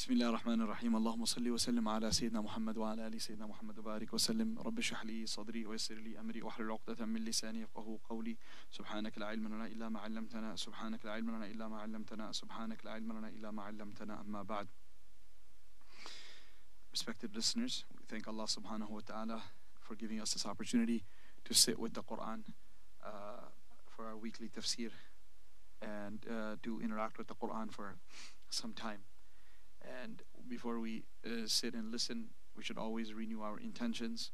بسم الله الرحمن الرحيم اللهم صل وسلم على سيدنا محمد وعلى ال سيدنا محمد وبارك وسلم رب اشرح لي صدري ويسر لي امري واحلل عقدة من لساني يفقهوا قولي سبحانك لا علم لنا الا ما علمتنا سبحانك لا علم لنا الا ما علمتنا سبحانك لا علم لنا الا ما علمتنا اما بعد Respected listeners, we thank Allah subhanahu wa ta'ala for giving us this opportunity to sit with the Quran uh, for our weekly tafsir and uh, to interact with the Quran for some time. And before we uh, sit and listen, we should always renew our intentions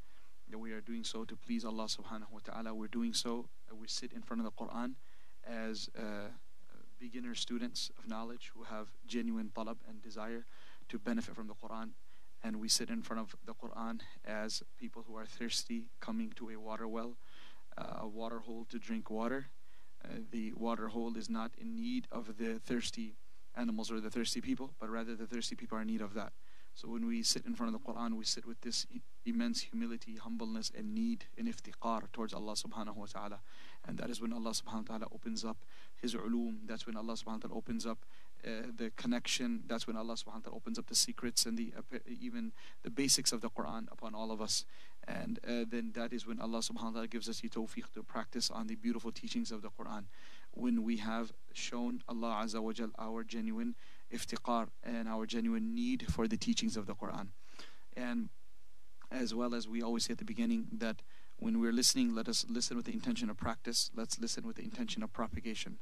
that we are doing so to please Allah subhanahu wa ta'ala. We're doing so, uh, we sit in front of the Quran as uh, beginner students of knowledge who have genuine talab and desire to benefit from the Quran. And we sit in front of the Quran as people who are thirsty coming to a water well, uh, a water hole to drink water. Uh, the water hole is not in need of the thirsty animals or the thirsty people, but rather the thirsty people are in need of that. So when we sit in front of the Quran, we sit with this immense humility, humbleness, and need and iftiqar towards Allah subhanahu wa ta'ala. And that is when Allah subhanahu wa ta'ala opens up His ulum. That's when Allah subhanahu wa ta'ala opens up uh, the connection. That's when Allah subhanahu wa ta'ala opens up the secrets and the uh, even the basics of the Quran upon all of us. And uh, then that is when Allah subhanahu wa ta'ala gives us the tawfiq to practice on the beautiful teachings of the Quran. When we have shown Allah Azza wa Jal our genuine iftiqar and our genuine need for the teachings of the Quran. And as well as we always say at the beginning that when we're listening, let us listen with the intention of practice. Let's listen with the intention of propagation.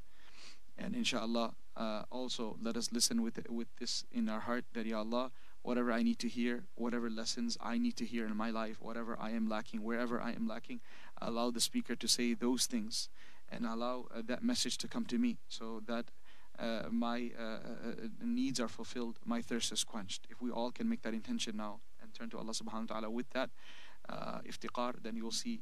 And inshallah, uh, also let us listen with with this in our heart that Ya Allah, whatever I need to hear, whatever lessons I need to hear in my life, whatever I am lacking, wherever I am lacking, allow the speaker to say those things and allow uh, that message to come to me so that uh, my uh, needs are fulfilled, my thirst is quenched. If we all can make that intention now and turn to Allah subhanahu wa ta'ala with that uh, iftiqar, then you'll see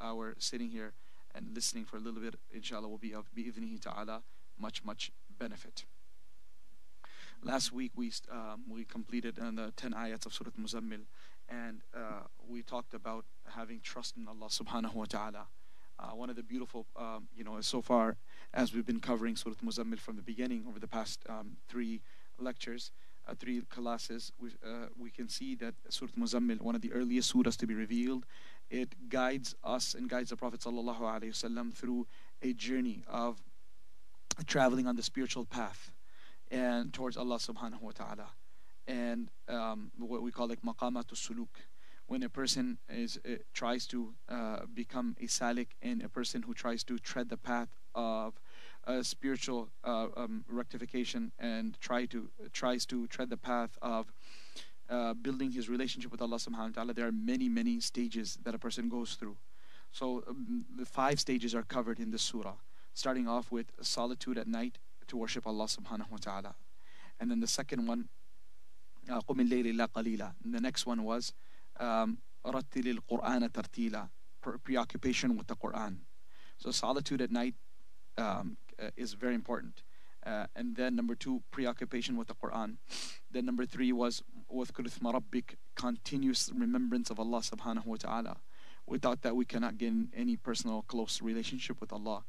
our sitting here and listening for a little bit, inshallah, will be of bi'idhnihi ta'ala much, much benefit. Last week we um, we completed uh, the 10 ayats of Surah Muzammil and uh, we talked about having trust in Allah subhanahu wa ta'ala. Uh, one of the beautiful, um, you know, so far as we've been covering Surah Muzammil from the beginning over the past um, three lectures, uh, three classes, we, uh, we can see that Surah Muzammil, one of the earliest surahs to be revealed, it guides us and guides the Prophet ﷺ through a journey of traveling on the spiritual path and towards Allah subhanahu wa ta'ala. And um, what we call like maqamatul suluk when a person is uh, tries to uh, become a salik and a person who tries to tread the path of uh, spiritual uh, um, rectification and try to tries to tread the path of uh, building his relationship with Allah subhanahu wa ta'ala there are many many stages that a person goes through. So um, the five stages are covered in this surah starting off with solitude at night to worship Allah subhanahu wa ta'ala. And then the second one uh, the next one was um, رتل القرآن ترتيلا preoccupation with the Quran so solitude at night um, uh, is very important uh, and then number two preoccupation with the Quran then number three was واذكر اسم ربك continuous remembrance of Allah subhanahu wa ta'ala without that we cannot get any personal close relationship with Allah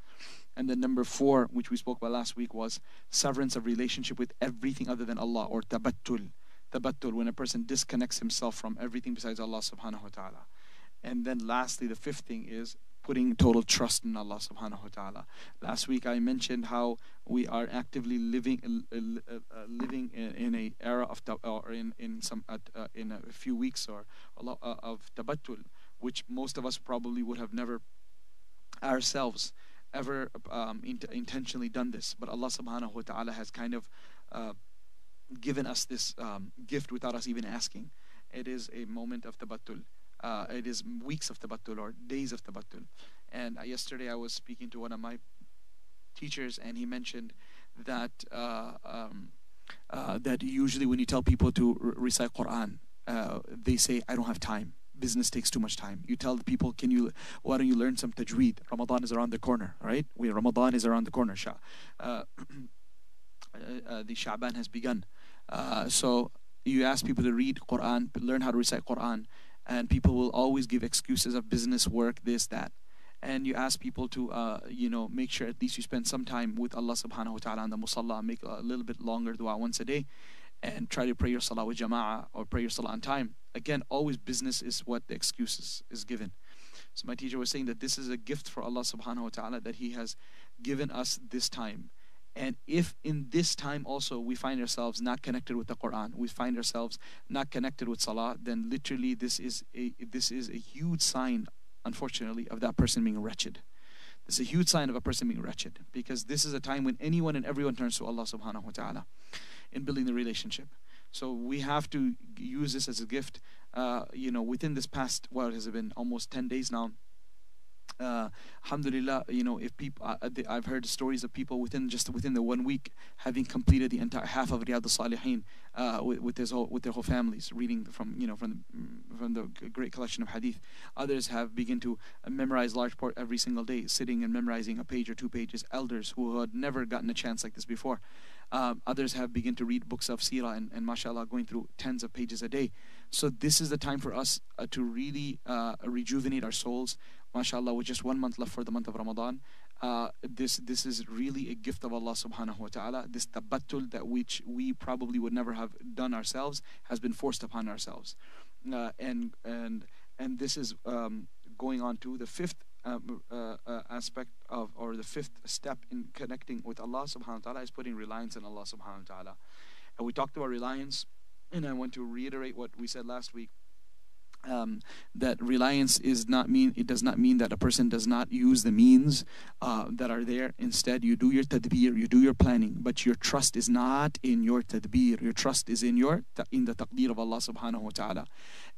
and then number four which we spoke about last week was severance of relationship with everything other than Allah or tabattul tabattul, when a person disconnects himself from everything besides Allah subhanahu wa ta'ala. And then lastly, the fifth thing is putting total trust in Allah subhanahu wa ta'ala. Last week I mentioned how we are actively living uh, uh, uh, living in, in, a era of or in in some uh, in a few weeks or uh, of tabattul, which most of us probably would have never ourselves ever um, int- intentionally done this. But Allah subhanahu wa ta'ala has kind of uh, given us this um, gift without us even asking. It is a moment of tabattul. Uh, it is weeks of tabattul or days of tabattul. And uh, yesterday I was speaking to one of my teachers, and he mentioned that uh, um, uh, that usually when you tell people to re- recite Quran, uh, they say, "I don't have time." Business takes too much time. You tell the people, "Can you? Why don't you learn some tajweed? Ramadan is around the corner, right? We Ramadan is around the corner. Shah. Uh, the Sha'ban has begun. Uh, so you ask people to read Quran, learn how to recite Quran, and people will always give excuses of business, work, this, that. And you ask people to, uh, you know, make sure at least you spend some time with Allah subhanahu wa ta'ala on the musalla, make a little bit longer dua once a day. and try to pray your salah with jama'ah or pray your salah on time. Again, always business is what the excuses is given. So my teacher was saying that this is a gift for Allah subhanahu wa ta'ala that He has given us this time. And if in this time also we find ourselves not connected with the Quran, we find ourselves not connected with Salah, then literally this is a this is a huge sign, unfortunately, of that person being wretched. This is a huge sign of a person being wretched because this is a time when anyone and everyone turns to Allah subhanahu wa ta'ala in building the relationship. So we have to use this as a gift. Uh, you know, within this past, has it been, almost 10 days now, uh, alhamdulillah you know if people uh, i've heard stories of people within just within the one week having completed the entire half of riyadh al-salihin uh, with, with, his whole, with their whole families reading from you know from the, from the great collection of hadith. Others have begun to memorize large part every single day sitting and memorizing a page or two pages. Elders who had never gotten a chance like this before. Um, others have begun to read books of seerah and, and mashallah going through tens of pages a day. So this is the time for us uh, to really uh, rejuvenate our souls mashallah with just one month left for the month of ramadan uh, this this is really a gift of allah subhanahu wa ta'ala. This tabattul that which we probably would never have done ourselves has been forced upon ourselves. Uh, and and and this is um, going on to the fifth um, uh, uh, aspect of or the fifth step in connecting with Allah subhanahu wa ta'ala is putting reliance in Allah subhanahu wa ta'ala. And we talked about reliance and I want to reiterate what we said last week um, that reliance is not mean it does not mean that a person does not use the means uh, that are there instead you do your tadbir you do your planning but your trust is not in your tadbir your trust is in your in the taqdeer of Allah subhanahu wa ta'ala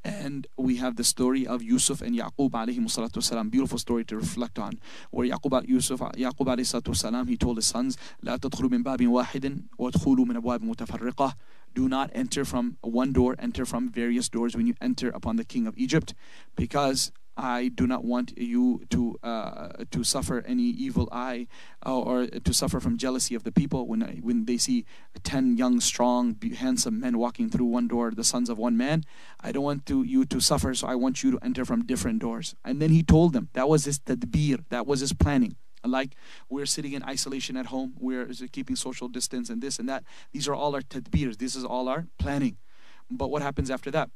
and we have the story of Yusuf and Yaqub alayhi salatu wasalam beautiful story to reflect on where Yaqub Yusuf Yaqub alayhi salatu wasalam he told his sons لا تدخلوا من باب واحد وادخلوا من أبواب متفرقة do not enter from one door, enter from various doors when you enter upon the king of Egypt, because I do not want you to uh, to suffer any evil eye uh, or to suffer from jealousy of the people when when they see ten young, strong, handsome men walking through one door, the sons of one man. I don't want to you to suffer, so I want you to enter from different doors. And then he told them that was his tadbir, that was his planning like we're sitting in isolation at home, we're keeping social distance and this and that. These are all our tadbirs, this is all our planning. But what happens after that?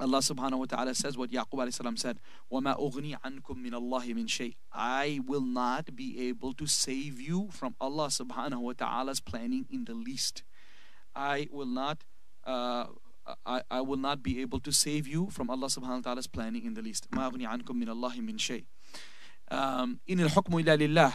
Allah subhanahu wa ta'ala says what Yaqub alayhi salam said, وَمَا أُغْنِي عَنْكُم مِّنَ اللَّهِ مِنْ شَيْءٍ I will not be able to save you from Allah subhanahu wa ta'ala's planning in the least. I will not uh, I, I will not be able to save you from Allah subhanahu wa ta'ala's planning in the least. مَا أُغْنِي عَنْكُم مِّنَ اللَّهِ مِنْ شَيْءٍ um, in al-hukmu illa lillah.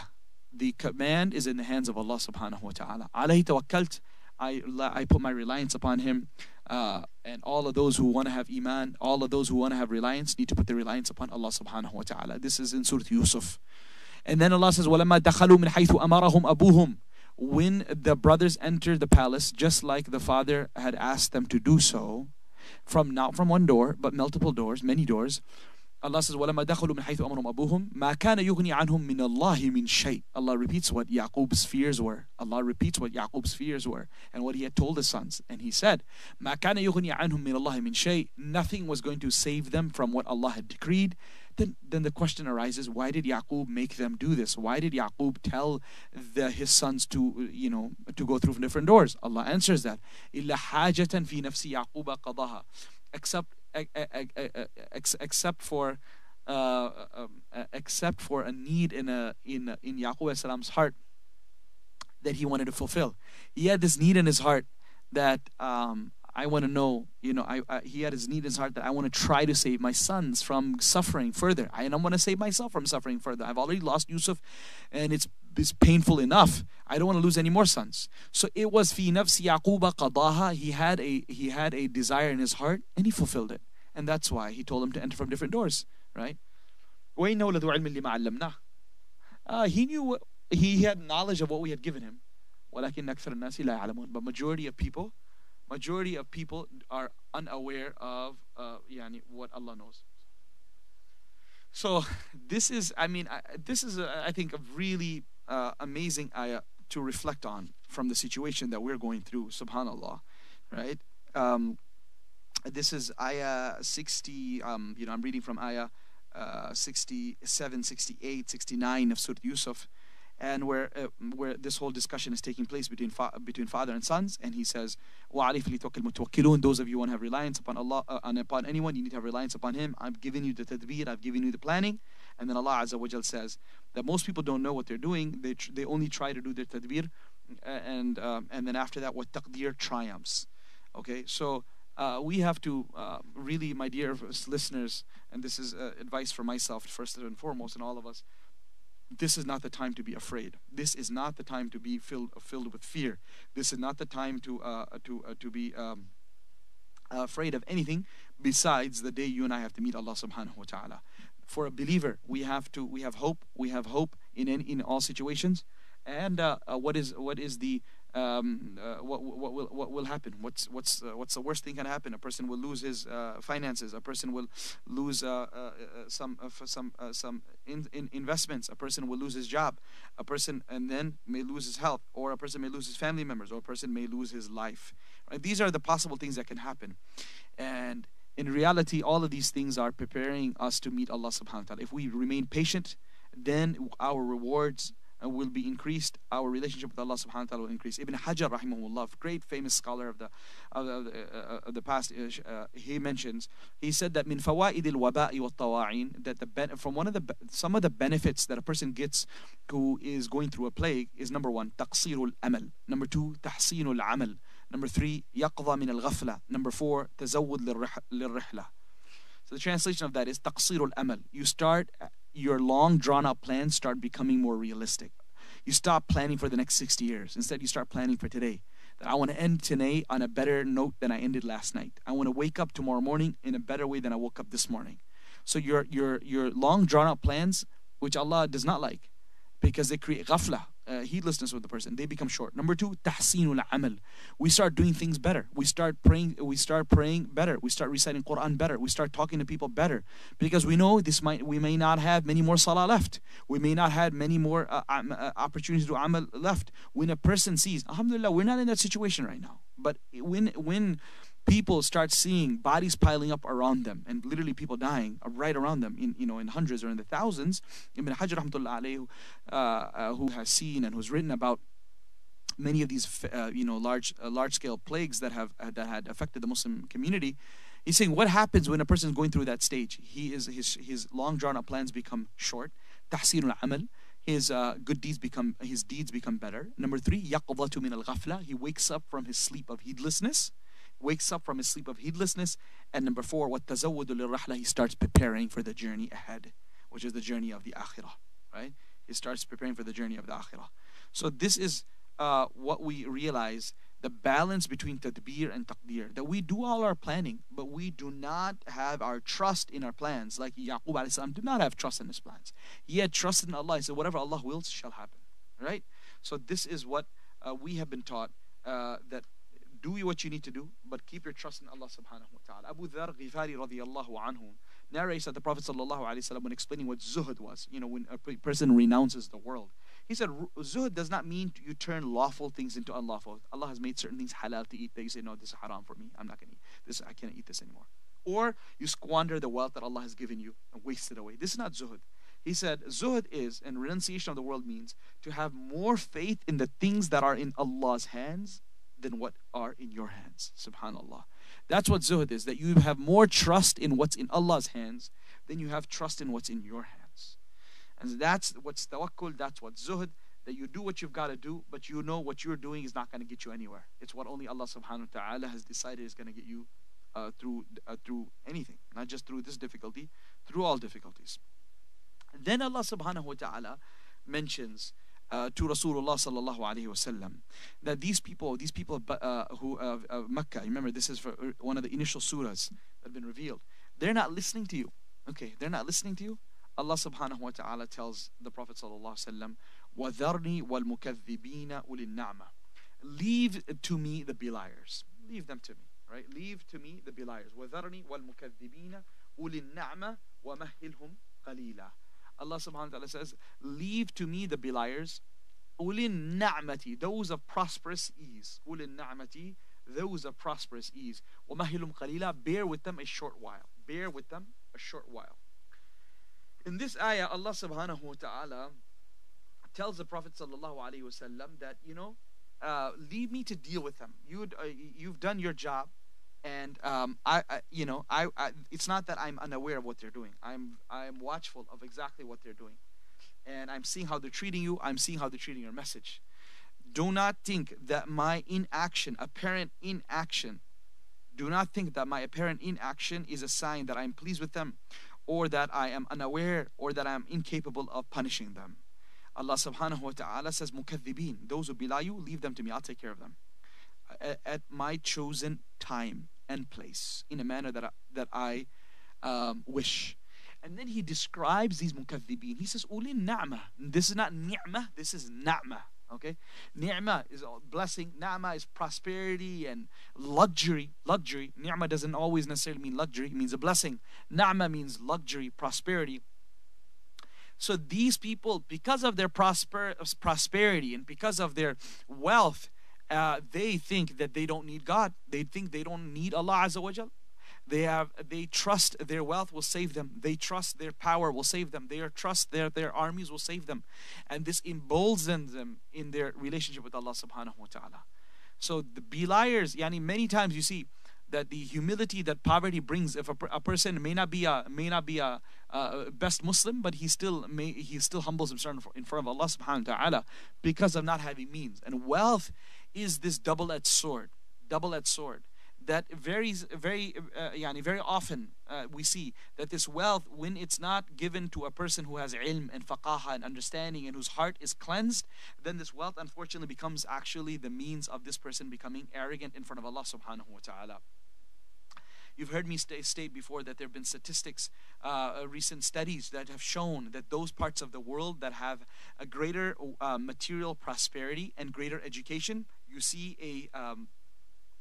The command is in the hands of Allah subhanahu wa ta'ala. Alayhi tawakkalt. I, I put my reliance upon Him. Uh, and all of those who want to have iman, all of those who want to have reliance, need to put their reliance upon Allah subhanahu wa ta'ala. This is in Surah Yusuf. And then Allah says, وَلَمَّا دَخَلُوا مِنْ حَيْثُ أَمَرَهُمْ أَبُوهُمْ When the brothers entered the palace, just like the father had asked them to do so, from not from one door, but multiple doors, many doors, Allah says, وَلَمَا دَخَلُوا مِنْ حَيْثُ أَمْرُهُمْ أَبُوهُمْ مَا كَانَ يُغْنِي عَنْهُمْ مِنَ اللَّهِ مِنْ شَيْءٍ Allah repeats what Yaqub's fears were. Allah repeats what Yaqub's fears were and what he had told his sons. And he said, مَا كَانَ يُغْنِي عَنْهُمْ مِنَ اللَّهِ مِنْ شَيْءٍ Nothing was going to save them from what Allah had decreed. Then, then the question arises, why did Yaqub make them do this? Why did Yaqub tell the, his sons to, you know, to go through different doors? Allah answers that. إِلَّا حَاجَةً فِي نَفْسِ يَعْقُوبَ قَضَاهَا Except, except for uh, um, except for a need in a in in Yaqub heart that he wanted to fulfill. He had this need in his heart that um, I want to know. You know, I, I, he had his need in his heart that I want to try to save my sons from suffering further. And I want to save myself from suffering further. I've already lost Yusuf, and it's is painful enough. I don't want to lose any more sons. So it was fi nafsi Yaquba qadaha. He had a he had a desire in his heart and he fulfilled it. And that's why he told him to enter from different doors, right? Uh, he knew he had knowledge of what we had given him. But majority of people, majority of people are unaware of uh, yani what Allah knows. So this is, I mean, I, this is, a, I think, a really uh, amazing ayah to reflect on from the situation that we're going through. Subhanallah, right? Um, this is ayah 60. Um, you know, I'm reading from ayah uh, 67, 68, 69 of Surah Yusuf. and where uh, where this whole discussion is taking place between fa- between father and sons and he says وَعَلَيْهِ فَلْيَتَوَكَّلِ الْمُتَوَكِّلُونَ those of you who want to have reliance upon Allah uh, and upon anyone you need to have reliance upon him I've given you the tadbir I've given you the planning and then Allah Azza wa Jal says that most people don't know what they're doing they tr- they only try to do their tadbir uh, and um, and then after that what taqdir triumphs okay so uh, we have to uh, really, my dear listeners, and this is uh, advice for myself first and foremost, and all of us this is not the time to be afraid. This is not the time to be filled filled with fear. This is not the time to uh, to uh, to be um, afraid of anything besides the day you and I have to meet Allah Subhanahu wa Taala. For a believer, we have to we have hope. We have hope in in, in all situations. And uh, uh what is what is the um, uh, what, what will what will happen? What's what's uh, what's the worst thing can happen? A person will lose his uh, finances. A person will lose uh, some some some in, in investments. A person will lose his job. A person and then may lose his health, or a person may lose his family members, or a person may lose his life. Right? These are the possible things that can happen, and in reality, all of these things are preparing us to meet Allah Subhanahu wa Taala. If we remain patient, then our rewards will be increased, our relationship with Allah subhanahu wa ta'ala will increase. Ibn Hajar rahimahullah, great famous scholar of the of the, uh, of the past, uh, uh he mentions, he said that that the from one of the some of the benefits that a person gets who is going through a plague is number one, taqsir al-amal. Number two, tahsin al-amal. Number three, yaqza min al-ghafla. Number four, tazawwud lil-rihla. So the translation of that is taqsir al-amal. You start your long drawn out plans start becoming more realistic. You stop planning for the next 60 years. Instead, you start planning for today. That I want to end today on a better note than I ended last night. I want to wake up tomorrow morning in a better way than I woke up this morning. So your your your long drawn out plans, which Allah does not like, because they create ghafla, uh, heedlessness with the person, they become short. Number two, tahsinul amal. We start doing things better. We start praying. We start praying better. We start reciting Quran better. We start talking to people better because we know this might. We may not have many more salah left. We may not have many more uh, uh, opportunities to amal left. When a person sees, Alhamdulillah, we're not in that situation right now. But when when people start seeing bodies piling up around them and literally people dying right around them in you know in hundreds or in the thousands. Ibn hajar alayhi, uh, uh, who has seen and who's written about many of these uh, you know large uh, large scale plagues that have uh, that had affected the muslim community he's saying what happens when a person is going through that stage? He is his his long drawn out plans become short. Tahsin al-amal his uh, good deeds become his deeds become better. Number 3 yaqdatu min al-ghafla he wakes up from his sleep of heedlessness wakes up from his sleep of heedlessness. And number four, what rahla, he starts preparing for the journey ahead, which is the journey of the akhirah, right? He starts preparing for the journey of the akhirah. So this is uh, what we realize the balance between tadbir and taqdir that we do all our planning but we do not have our trust in our plans like yaqub alayhi did not have trust in his plans he had trust in allah he said whatever allah wills shall happen right so this is what uh, we have been taught uh, that do you what you need to do, but keep your trust in Allah subhanahu wa ta'ala. Abu Dhar Ghifari radiallahu anhu narrates that the Prophet sallallahu alayhi wasallam, when explaining what zuhud was, you know, when a person renounces the world, he said, zuhud does not mean you turn lawful things into unlawful. Allah has made certain things halal to eat that you say, no, this is haram for me. I'm not going to eat this. I can't eat this anymore. Or you squander the wealth that Allah has given you and waste it away. This is not zuhud. He said, Zuhud is, and renunciation of the world means to have more faith in the things that are in Allah's hands than what are in your hands. Subhanallah. That's what zuhud is, that you have more trust in what's in Allah's hands than you have trust in what's in your hands. And that's what's tawakkul, that's what zuhud, that you do what you've got to do, but you know what you're doing is not going to get you anywhere. It's what only Allah subhanahu wa ta'ala has decided is going to get you uh, through, uh, through anything, not just through this difficulty, through all difficulties. Then Allah subhanahu wa ta'ala mentions uh, to Rasulullah sallallahu alaihi wasallam that these people, these people uh, who uh, of Mecca, remember this is for uh, one of the initial surahs that have been revealed. They're not listening to you. Okay, they're not listening to you. Allah subhanahu wa ta'ala tells the Prophet sallallahu alaihi wasallam, وَذَرْنِي وَالْمُكَذِّبِينَ أُولِي النَّعْمَةِ Leave to me the beliars. Leave them to me. Right? Leave to me the beliars. وَذَرْنِي وَالْمُكَذِّبِينَ أُولِي النَّعْمَةِ وَمَهِّلْهُمْ قَلِيلًا Allah subhanahu wa ta'ala says, Leave to me the beliers, ulin na'mati, those of prosperous ease. Ulin na'mati, those of prosperous ease. Wamahilum qalila, bear with them a short while. Bear with them a short while. In this ayah, Allah subhanahu wa ta'ala tells the Prophet sallallahu alaihi wasallam that, you know, uh, leave me to deal with them. you uh, you've done your job and um, I, I, you know I, I it's not that I'm unaware of what they're doing. I'm I'm watchful of exactly what they're doing, and I'm seeing how they're treating you. I'm seeing how they're treating your message. Do not think that my inaction, apparent inaction, do not think that my apparent inaction is a sign that I'm pleased with them or that I am unaware or that I am incapable of punishing them. Allah subhanahu wa ta'ala says, Mukathibin, those who belie you, leave them to me, I'll take care of them. At my chosen time and place, in a manner that I, that I um, wish. And then he describes these mukathibin. He says, Uli na'ma. This is not ni'mah, this is na'ma. Okay? Ni'mah is blessing. Na'mah is prosperity and luxury. Luxury. Ni'mah doesn't always necessarily mean luxury. It means a blessing. Na'mah means luxury, prosperity. So these people, because of their prosper, prosperity and because of their wealth, uh, they think that they don't need God. They think they don't need Allah Azza wa Jal. They have they trust their wealth will save them. They trust their power will save them. They trust their their armies will save them. And this emboldens them in their relationship with Allah subhanahu wa ta'ala. So the beliers, yani many times you see that the humility that poverty brings if a, a person may not be a may not be a, a best muslim but he still may he still humbles himself in front of allah subhanahu wa ta'ala because of not having means and wealth is this double-edged sword double-edged sword that varies very uh, yani very often uh, we see that this wealth when it's not given to a person who has ilm and faqaha and understanding and whose heart is cleansed then this wealth unfortunately becomes actually the means of this person becoming arrogant in front of Allah subhanahu wa ta'ala. You've heard me state before that there have been statistics, uh, uh, recent studies that have shown that those parts of the world that have a greater uh, material prosperity and greater education, you see a um,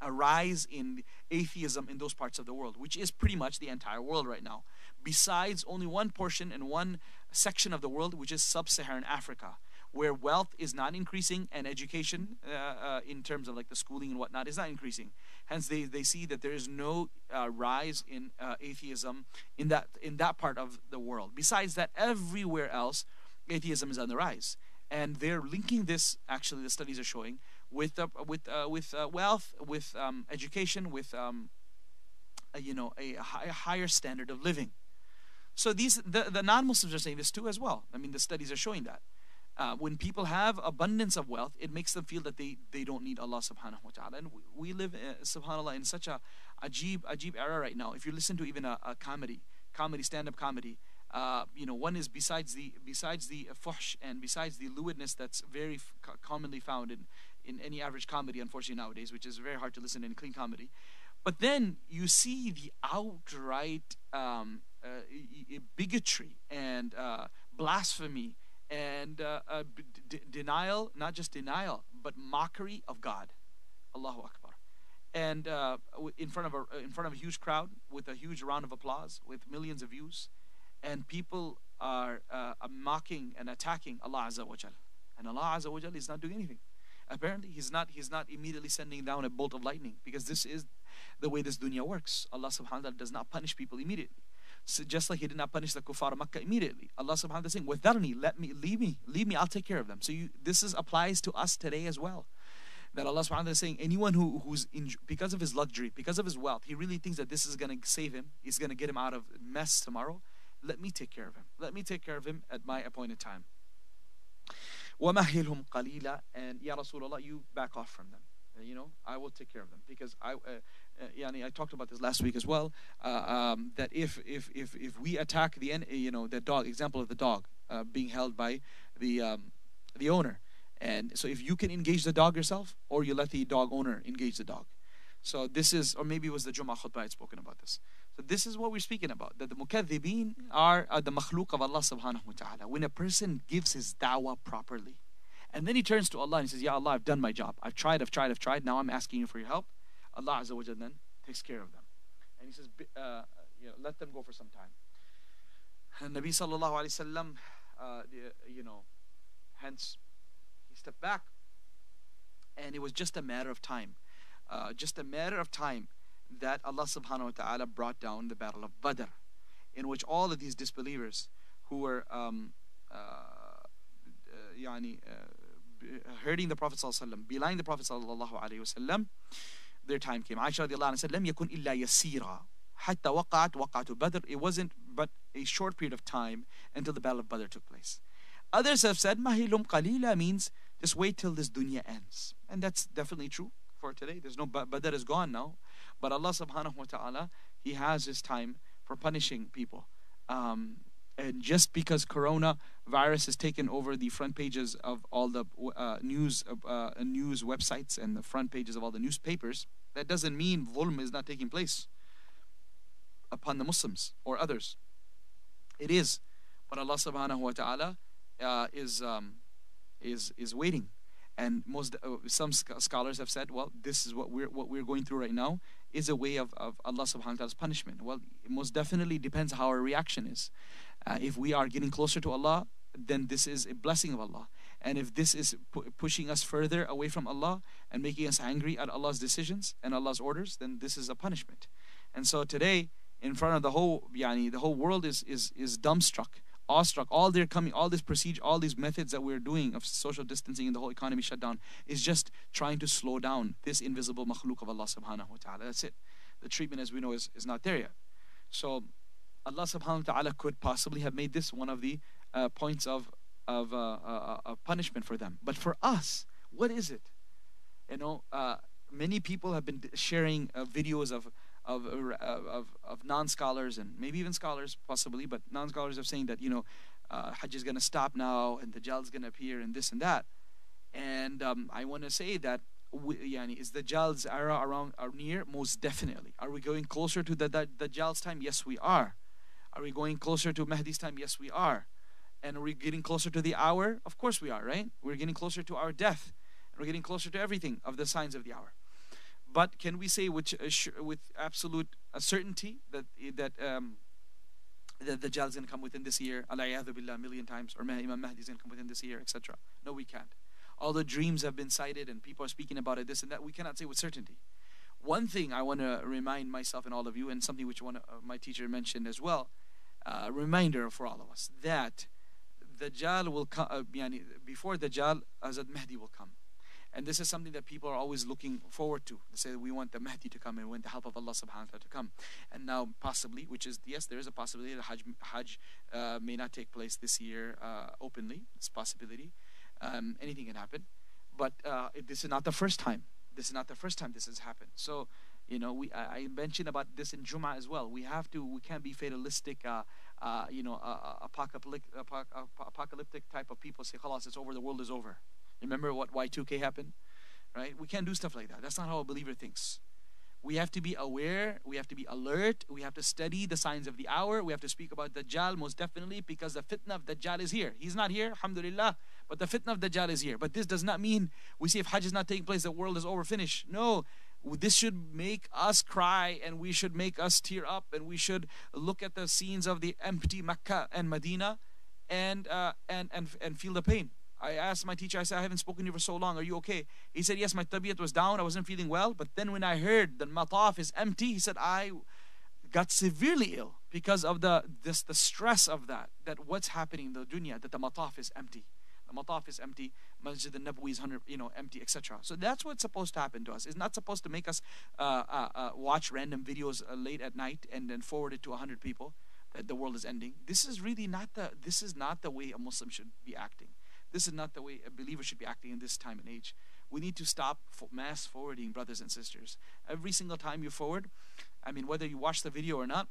a rise in atheism in those parts of the world, which is pretty much the entire world right now. Besides only one portion and one section of the world, which is sub Saharan Africa, where wealth is not increasing and education, uh, uh, in terms of like the schooling and whatnot, is not increasing. Hence, they, they see that there is no uh, rise in uh, atheism in that, in that part of the world. Besides that, everywhere else, atheism is on the rise. And they're linking this, actually, the studies are showing, with uh, with uh, with uh, wealth, with um, education, with um, you know a, high, a, higher standard of living. So these the, the non-Muslims are saying this too as well. I mean, the studies are showing that. Uh, when people have abundance of wealth, it makes them feel that they, they don't need Allah subhanahu wa ta'ala. And we, we live, uh, subhanAllah, in such a ajib, ajib era right now. If you listen to even a, a comedy, comedy, stand-up comedy, uh, you know, one is besides the besides the fuhsh and besides the lewdness that's very f- commonly found in in any average comedy, unfortunately nowadays, which is very hard to listen in clean comedy. But then you see the outright um, uh, bigotry and uh, blasphemy and uh, uh denial, not just denial, but mockery of God. Allahu Akbar. And uh, in front of a in front of a huge crowd with a huge round of applause, with millions of views, and people are uh, mocking and attacking Allah Azza wa Jal. And Allah Azza wa Jal is not doing anything. Apparently, he's not he's not immediately sending down a bolt of lightning because this is the way this dunya works. Allah subhanahu wa ta'ala does not punish people immediately. So just like he did not punish the kuffar of Makkah immediately. Allah subhanahu wa ta'ala saying, Wadarni, let me leave me, leave me, I'll take care of them. So you, this is applies to us today as well. That Allah subhanahu wa ta'ala is saying anyone who, who's in, because of his luxury, because of his wealth, he really thinks that this is gonna save him, is gonna get him out of mess tomorrow. Let me take care of him. Let me take care of him at my appointed time. وَمَهِّلْهُمْ قَلِيلًا And Ya Rasulullah, you back off from them. Uh, you know, I will take care of them because I, uh, uh, yani I talked about this last week as well. Uh, um, that if if if if we attack the you know the dog, example of the dog uh, being held by the um, the owner, and so if you can engage the dog yourself, or you let the dog owner engage the dog. So this is, or maybe it was the Jummah khutbah I had spoken about this. So this is what we're speaking about. That the mukathibin are, are the makhluk of Allah subhanahu wa ta'ala. When a person gives his da'wah properly, and then he turns to Allah and he says, Ya Allah, I've done my job. I've tried, I've tried, I've tried. Now I'm asking you for your help. Allah Azza wa then takes care of them. And he says, uh, you know, let them go for some time. And Nabi sallallahu alayhi wasallam, uh, you know, hence he stepped back. And it was just a matter of time. Uh, just a matter of time that Allah subhanahu wa ta'ala brought down the battle of Badr, in which all of these disbelievers who were, um, uh, uh, yani, uh, hurting the Prophet ﷺ, belying the Prophet ﷺ, their time came. Aisha radiallahu anha said, لم يكن إلا يسيرا حتى وقعت وقعت بدر. It wasn't but a short period of time until the Battle of Badr took place. Others have said, mahilum qalila means just wait till this dunya ends. And that's definitely true for today. There's no, Badr is gone now. But Allah subhanahu wa ta'ala, He has His time for punishing people. Um, and just because corona virus has taken over the front pages of all the uh, news uh, news websites and the front pages of all the newspapers that doesn't mean dhulm is not taking place upon the muslims or others. It is. But allah subhanahu wa ta'ala uh, is um, is is waiting. And most uh, some scholars have said well this is what we're what we're going through right now is a way of, of allah subhanahu wa ta'ala's punishment well it most definitely depends how our reaction is uh, if we are getting closer to Allah, then this is a blessing of Allah. And if this is pu- pushing us further away from Allah and making us angry at Allah's decisions and Allah's orders, then this is a punishment. And so today, in front of the whole yani, the whole world is is is dumbstruck, awestruck. All they're coming, all this procedure, all these methods that we're doing of social distancing and the whole economy shut down is just trying to slow down this invisible makhluk of Allah subhanahu wa ta'ala. That's it. The treatment as we know is, is not there yet. So Allah subhanahu wa ta'ala could possibly have made this one of the uh, points of, of, uh, uh, uh punishment for them. But for us, what is it? You know, uh, many people have been sharing uh, videos of, Uh, of, of, of non scholars and maybe even scholars, possibly, but non scholars are saying that, you know, uh, Hajj is going to stop now and the is going to appear and this and that. And um, I want to say that yani, is the Dajjal's era around are near? Most definitely. Are we going closer to the, the Dajjal's time? Yes, we are. Are we going closer to Mahdi's time? Yes, we are. And are we getting closer to the hour? Of course we are, right? We're getting closer to our death. We're getting closer to everything of the signs of the hour. But can we say with, uh, with absolute uh, certainty that that um, that the Dajjal is going to come within this year, billah, a million times, or Imam Mahdi is going to come within this year, etc. No, we can't. All the dreams have been cited and people are speaking about it, this and that. We cannot say with certainty. One thing I want to remind myself and all of you, and something which one uh, my teacher mentioned as well, uh, reminder for all of us that the Dajjal will come, uh, before Dajjal, Hazrat Mahdi will come. And this is something that people are always looking forward to. They say we want the Mahdi to come and we want the help of Allah subhanahu wa ta'ala to come. And now, possibly, which is, yes, there is a possibility that Hajj, Hajj uh, may not take place this year uh, openly. It's possibility. Um, anything can happen. But uh, this is not the first time. This is not the first time this has happened. So you know, we I, I mentioned about this in Juma as well. We have to. We can't be fatalistic. Uh, uh, you know, uh, apocalyptic, apocalyptic type of people say, "Khalas, it's over. The world is over." Remember what Y2K happened, right? We can't do stuff like that. That's not how a believer thinks. We have to be aware. We have to be alert. We have to study the signs of the hour. We have to speak about Dajjal most definitely because the fitna of Dajjal is here. He's not here, alhamdulillah, but the fitna of Dajjal is here. But this does not mean we see if Hajj is not taking place, the world is over, finished. No, this should make us cry and we should make us tear up and we should look at the scenes of the empty Mecca and Medina and uh, and and and feel the pain. I asked my teacher, I said, I haven't spoken to you for so long. Are you okay? He said, Yes, my tabiyat was down. I wasn't feeling well. But then when I heard that mataf is empty, he said, I got severely ill because of the this the stress of that. That what's happening in the dunya, that the mataf is empty. The mataf is empty. Masjid al-Nabawi is you know, empty, etc. So that's what's supposed to happen to us. It's not supposed to make us uh, uh, uh, watch random videos uh, late at night and then forward it to 100 people that the world is ending. This is really not the, this is not the way a Muslim should be acting. This is not the way a believer should be acting in this time and age. We need to stop mass forwarding, brothers and sisters. Every single time you forward, I mean, whether you watch the video or not,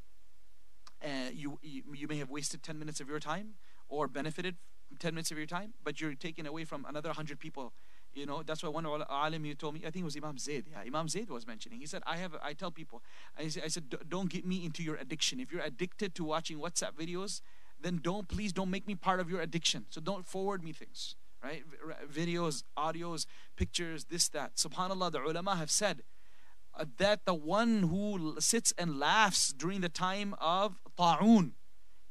uh, you, you, you may have wasted 10 minutes of your time or benefited 10 minutes of your time, but you're taking away from another 100 people. You know, that's why one alim you told me, I think it was Imam Zaid. Yeah, Imam Zaid was mentioning. He said, I have, I tell people, I I said, don't get me into your addiction. If you're addicted to watching WhatsApp videos, then don't, please don't make me part of your addiction. So don't forward me things, right? Videos, audios, pictures, this, that. SubhanAllah, the ulama have said uh, that the one who sits and laughs during the time of ta'un,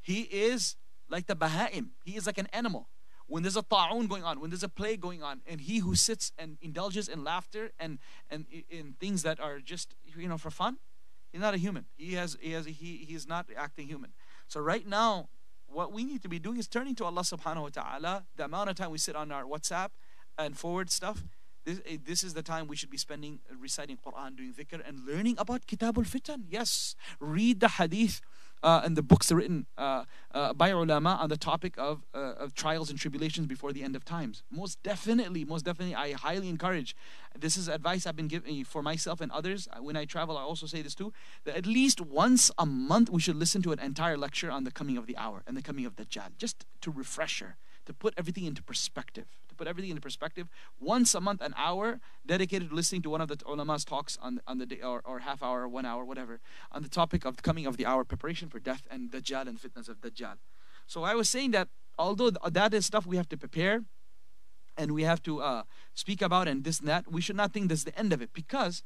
he is like the Baha'im. He is like an animal. When there's a ta'un going on, when there's a plague going on, and he who sits and indulges in laughter and, and in things that are just, you know, for fun, he's not a human. He has, he has, he, he is not acting human. So right now, what we need to be doing is turning to Allah subhanahu wa ta'ala. The amount of time we sit on our WhatsApp and forward stuff, this, eh, this is the time we should be spending reciting Quran, doing dhikr, and learning about Kitabul Fitan. Yes, read the hadith uh, and the books are written uh, uh, by ulama on the topic of, uh, of trials and tribulations before the end of times. Most definitely, most definitely, I highly encourage. This is advice I've been giving for myself and others. Uh, when I travel, I also say this too: that at least once a month we should listen to an entire lecture on the coming of the hour and the coming of Dajjal, just to refresher, to put everything into perspective put everything into perspective. Once a month, an hour dedicated to listening to one of the ulama's talks on, on the day, or, or half hour, one hour, whatever, on the topic of the coming of the hour, preparation for death and Dajjal and fitnas of Dajjal. So I was saying that although that is stuff we have to prepare and we have to uh, speak about and this and that, we should not think this is the end of it because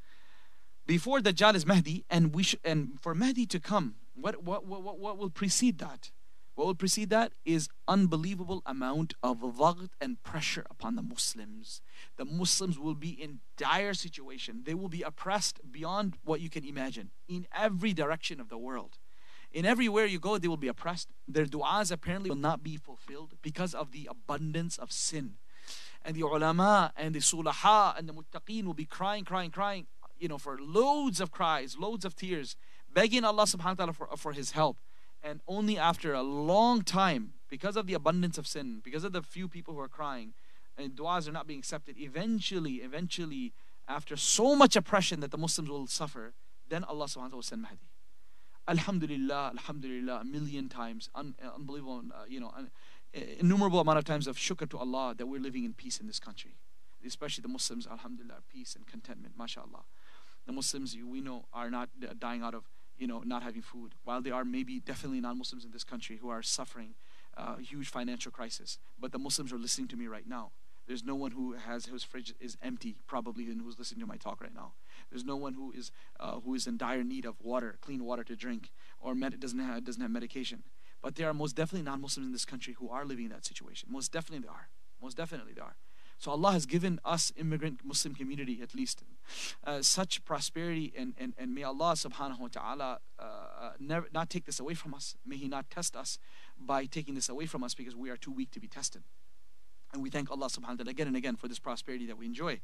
before Dajjal is Mahdi and we should, and for Mahdi to come, what, what, what, what will precede that? What will precede that is unbelievable amount of dhagt and pressure upon the Muslims. The Muslims will be in dire situation. They will be oppressed beyond what you can imagine in every direction of the world. In everywhere you go, they will be oppressed. Their du'as apparently will not be fulfilled because of the abundance of sin. And the ulama and the sulaha and the muttaqeen will be crying, crying, crying, you know, for loads of cries, loads of tears, begging Allah subhanahu wa ta'ala for, for his help and only after a long time because of the abundance of sin because of the few people who are crying and du'as are not being accepted eventually eventually after so much oppression that the muslims will suffer then allah subhanahu wa ta'ala will send mahdi. Alhamdulillah alhamdulillah a million times un, uh, unbelievable uh, you know un, uh, innumerable amount of times of shukr to allah that we're living in peace in this country. Especially the muslims alhamdulillah peace and contentment mashallah. The muslims we know are not dying out of you know, not having food, while there are maybe definitely non-Muslims in this country who are suffering uh, huge financial crisis, but the Muslims are listening to me right now. There's no one who has whose fridge is empty, probably, and who's listening to my talk right now. There's no one who is uh, who is in dire need of water, clean water to drink, or med- doesn't have doesn't have medication. But there are most definitely non-Muslims in this country who are living in that situation. Most definitely, they are. Most definitely, they are. So Allah has given us immigrant Muslim community at least uh, such prosperity and, and, and may Allah subhanahu wa ta'ala uh, uh, never not take this away from us. May He not test us by taking this away from us because we are too weak to be tested. And we thank Allah subhanahu wa ta'ala again and again for this prosperity that we enjoy.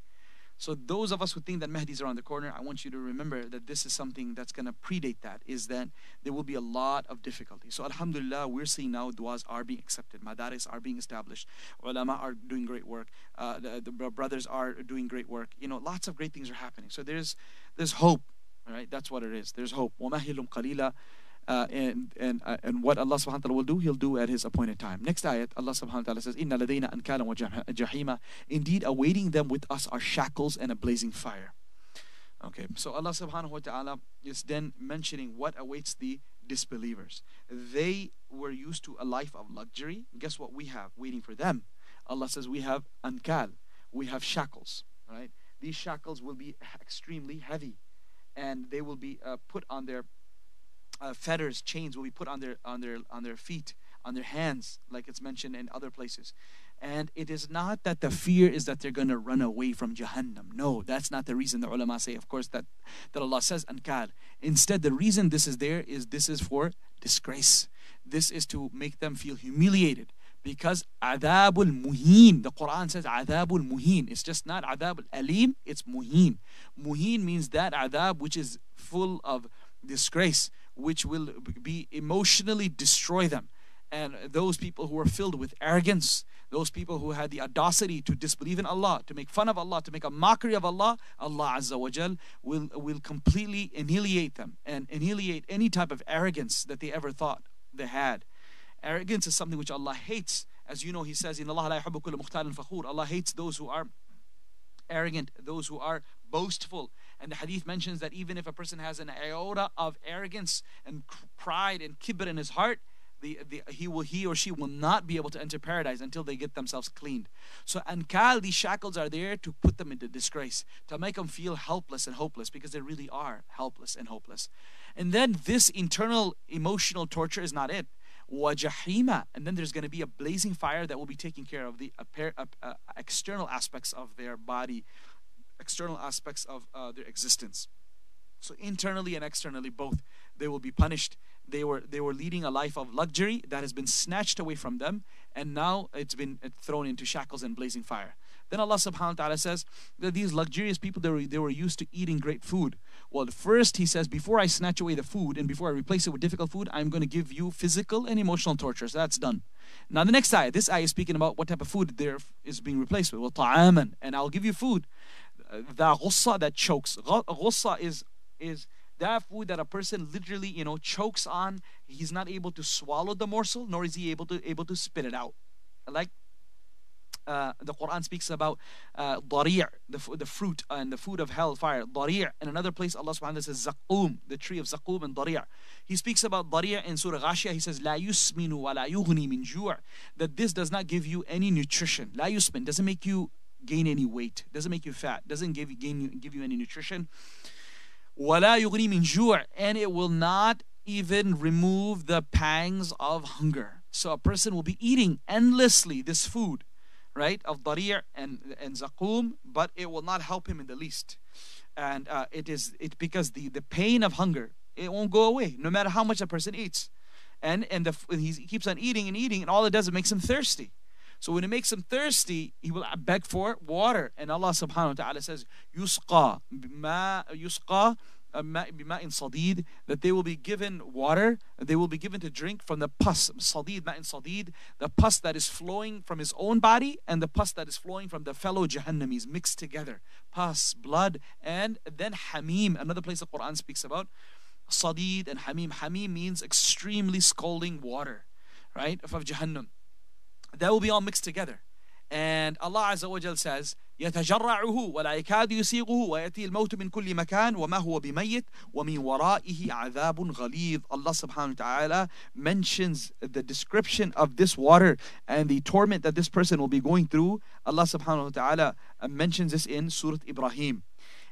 So those of us who think that Mahdi is around the corner, I want you to remember that this is something that's going to predate that, is that there will be a lot of difficulty. So Alhamdulillah, we're seeing now du'as are being accepted. Madaris are being established. Ulama are doing great work. Uh, the, the brothers are doing great work. You know, lots of great things are happening. So there's, there's hope. All right, that's what it is. There's hope. وَمَهِلُمْ قَلِيلًا uh, and and uh, and what Allah subhanahu wa ta'ala will do, He'll do at His appointed time. Next ayat, Allah subhanahu wa ta'ala says, Inna ladayna ankalan wa jahima. Indeed, awaiting them with us are shackles and a blazing fire. Okay, so Allah subhanahu wa ta'ala is then mentioning what awaits the disbelievers. They were used to a life of luxury. Guess what we have waiting for them? Allah says we have ankal, we have shackles, right? These shackles will be extremely heavy and they will be uh, put on their uh, fetters, chains will be put on their on their on their feet, on their hands, like it's mentioned in other places. And it is not that the fear is that they're going to run away from Jahannam. No, that's not the reason the ulama say, of course, that, that Allah says ankal. Instead, the reason this is there is this is for disgrace. This is to make them feel humiliated. Because adabul muheen, the Quran says adabul muheen. It's just not adabul alim, it's muheen. Muheen means that adab which is full of disgrace which will be emotionally destroy them. And those people who are filled with arrogance, those people who had the audacity to disbelieve in Allah, to make fun of Allah, to make a mockery of Allah, Allah Azza wa Jal will, will completely annihilate them and annihilate any type of arrogance that they ever thought they had. Arrogance is something which Allah hates. As you know, He says, in Allah Allah hates those who are arrogant, those who are boastful, and the hadith mentions that even if a person has an iota of arrogance and pride and kibr in his heart, the, the, he will he or she will not be able to enter paradise until they get themselves cleaned. So ankal, these shackles are there to put them into disgrace, to make them feel helpless and hopeless because they really are helpless and hopeless. And then this internal emotional torture is not it. Wajahima, and then there's going to be a blazing fire that will be taking care of the external aspects of their body external aspects of uh, their existence. So internally and externally, both they will be punished. They were they were leading a life of luxury that has been snatched away from them, and now it's been thrown into shackles and blazing fire. Then Allah subhanahu wa ta'ala says that these luxurious people, they were, they were used to eating great food. Well, first he says, before I snatch away the food and before I replace it with difficult food, I'm going to give you physical and emotional torture. So that's done. Now the next ayah, this ayah is speaking about what type of food there is being replaced with. Well, ta'aman, and I'll give you food. The ghussa that chokes. Ghussa is, is that food that a person literally, you know, chokes on. He's not able to swallow the morsel, nor is he able to able to spit it out. Like uh, the Quran speaks about uh, the, the fruit and the food of hellfire, dari'. In another place, Allah subhanahu wa ta'ala says zaqum, the tree of zaqum and dari'. He speaks about dari' in Surah Ghashiyah. He says, la yusminu wa la yughni min that this does not give you any nutrition. La yusmin doesn't make you gain any weight, doesn't make you fat, doesn't give you, gain, give you any nutrition. And it will not even remove the pangs of hunger. So a person will be eating endlessly this food right, of dari' and, and zaqum, but it will not help him in the least. And uh, it is it because the, the pain of hunger, it won't go away, no matter how much a person eats. And, and the, he keeps on eating and eating, and all it does is makes him thirsty. So when it makes him thirsty, he will beg for water. And Allah subhanahu wa ta'ala says, Yusqa, uh, ma, yusqa bima'in sadid, that they will be given water, they will be given to drink from the pus, sadid, ma'in sadid, the pus that is flowing from his own body and the pus that is flowing from the fellow Jahannamis mixed together. Pus, blood, and then hamim, another place the Quran speaks about. Sadid and hamim. Hamim means extremely scalding water, right, of Jahannam That will be all mixed together. And Allah Azza wa says, يتجرعه ولا يكاد يسيغه ويأتي الموت من كل مكان وما هو بميت ومن ورائه عذاب غليظ Allah subhanahu wa ta'ala mentions the description of this water and the torment that this person will be going through Allah subhanahu wa ta'ala mentions this in Surah Ibrahim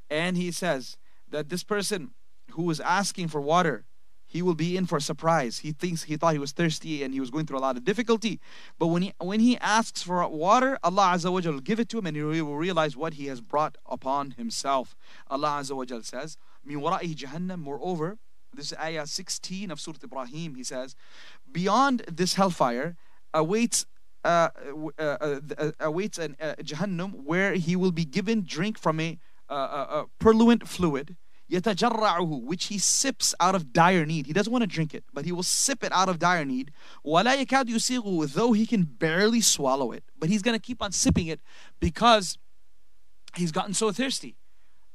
and he says that this person who was asking for water he will be in for a surprise. He thinks he thought he was thirsty and he was going through a lot of difficulty. But when he when he asks for water, Allah Azza wa will give it to him and he will realize what he has brought upon himself. Allah Azza wa says, jahannam, moreover, this is ayah 16 of Surah Ibrahim, he says, beyond this hellfire awaits uh, uh, uh, uh awaits an uh, Jahannam where he will be given drink from a, a purulent fluid يتجرعه which he sips out of dire need. He doesn't want to drink it, but he will sip it out of dire need. ولا يكاد يسيغه though he can barely swallow it, but he's going to keep on sipping it because he's gotten so thirsty.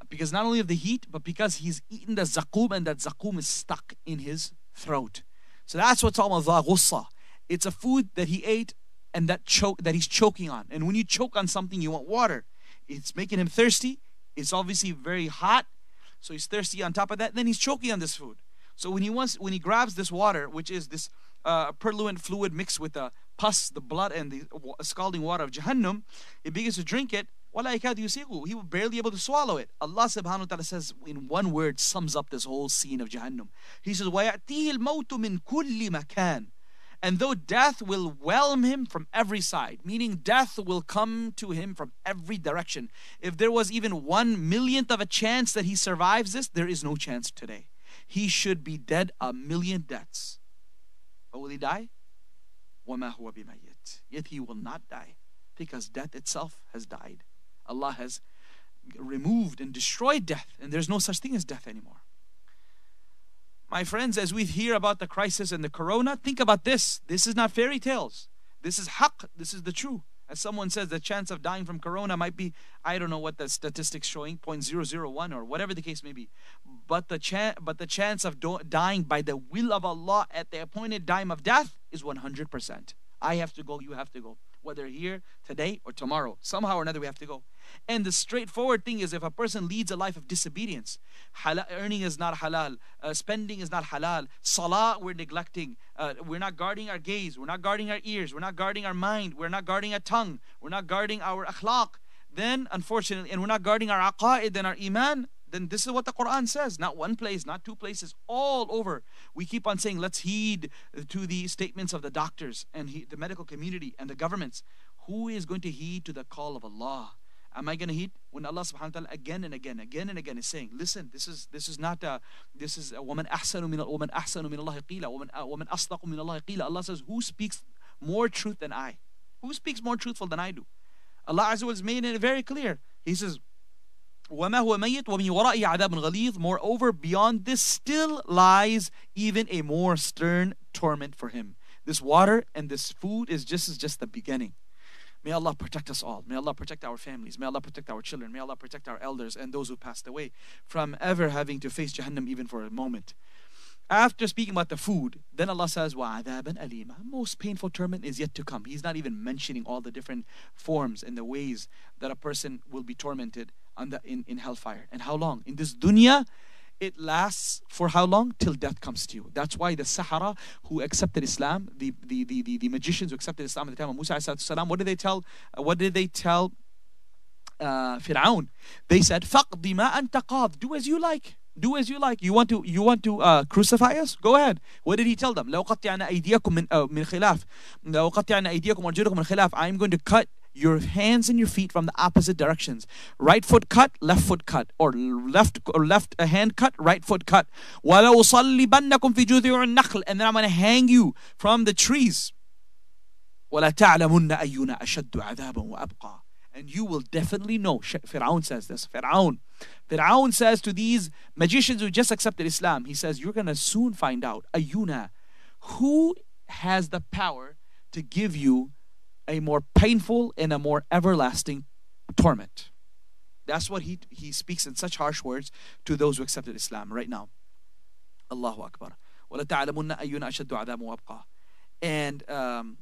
Because not only of the heat, but because he's eaten the zaqum and that zaqum is stuck in his throat. So that's what's called ghussa. It's a food that he ate and that choke that he's choking on. And when you choke on something, you want water. It's making him thirsty. It's obviously very hot so he's thirsty on top of that. Then he's choking on this food. So when he wants, when he grabs this water, which is this uh, purulent fluid mixed with the pus, the blood, and the scalding water of Jahannam, he begins to drink it. He will barely able to swallow it. Allah subhanahu wa ta'ala says in one word sums up this whole scene of Jahannam. He says, وَيَأْتِيهِ الْمَوْتُ مِنْ كُلِّ مَكَانٍ and though death will whelm him from every side, meaning death will come to him from every direction, if there was even one millionth of a chance that he survives this, there is no chance today. He should be dead a million deaths. But will he die? Yet he will not die because death itself has died. Allah has removed and destroyed death, and there's no such thing as death anymore. My friends, as we hear about the crisis and the corona, think about this. This is not fairy tales. This is haqq. This is the truth. As someone says, the chance of dying from corona might be, I don't know what the statistics showing, 0.001 or whatever the case may be. But the, chance, but the chance of do- dying by the will of Allah at the appointed time of death is 100%. I have to go, you have to go. Whether here, today, or tomorrow. Somehow or another, we have to go. And the straightforward thing is if a person leads a life of disobedience, halal, earning is not halal, uh, spending is not halal, salah we're neglecting, uh, we're not guarding our gaze, we're not guarding our ears, we're not guarding our mind, we're not guarding our tongue, we're not guarding our akhlaq, then unfortunately, and we're not guarding our aqaid and our iman, then this is what the Quran says. Not one place, not two places, all over. We keep on saying, let's heed to the statements of the doctors and he, the medical community and the governments. Who is going to heed to the call of Allah? Am I going to eat? When Allah subhanahu wa ta'ala again and again, again and again is saying, listen, this is this is not a, this is a woman ahsanu min woman ahsanu min Allah qila, woman uh, woman asdaqu min Allah qila. Allah says, who speaks more truth than I? Who speaks more truthful than I do? Allah Azza wa has made it very clear. He says, وما هو ميت ومن ورائه عذاب غليظ Moreover, beyond this still lies even a more stern torment for him. This water and this food is just is just the beginning. May Allah protect us all. May Allah protect our families. May Allah protect our children. May Allah protect our elders and those who passed away from ever having to face Jahannam even for a moment. After speaking about the food, then Allah says, وَعَذَابًا أَلِيمًا Most painful torment is yet to come. He's not even mentioning all the different forms and the ways that a person will be tormented on the, in, in hellfire. And how long? In this dunya, it lasts for how long? Till death comes to you. That's why the Sahara who accepted Islam, the, the, the, the, the magicians who accepted Islam at the time of Musa salam, what did they tell? Uh, what did they tell uh, Fir'aun? They said, فَقْضِ مَا أَنْتَ قَاض Do as you like. Do as you like. You want to you want to uh, crucify us? Go ahead. What did he tell them? لو قطعنا أيديكم من uh, من خلاف. لو قطعنا أيديكم وأرجلكم من خلاف. I'm going to cut your hands and your feet from the opposite directions. Right foot cut, left foot cut, or left or left hand cut, right foot cut. وَلَأُصَلِّبَنَّكُمْ فِي جُذِعِ النَّخْلِ And then I'm going to hang you from the trees. وَلَتَعْلَمُنَّ أَيُّنَا أَشَدُّ عَذَابًا وَأَبْقَى And you will definitely know. Fir'aun says this. Fir'aun. Fir'aun says to these magicians who just accepted Islam, he says, You're going to soon find out, Ayuna, who has the power to give you a more painful and a more everlasting torment. That's what he, he speaks in such harsh words to those who accepted Islam right now. Allahu Akbar. And um,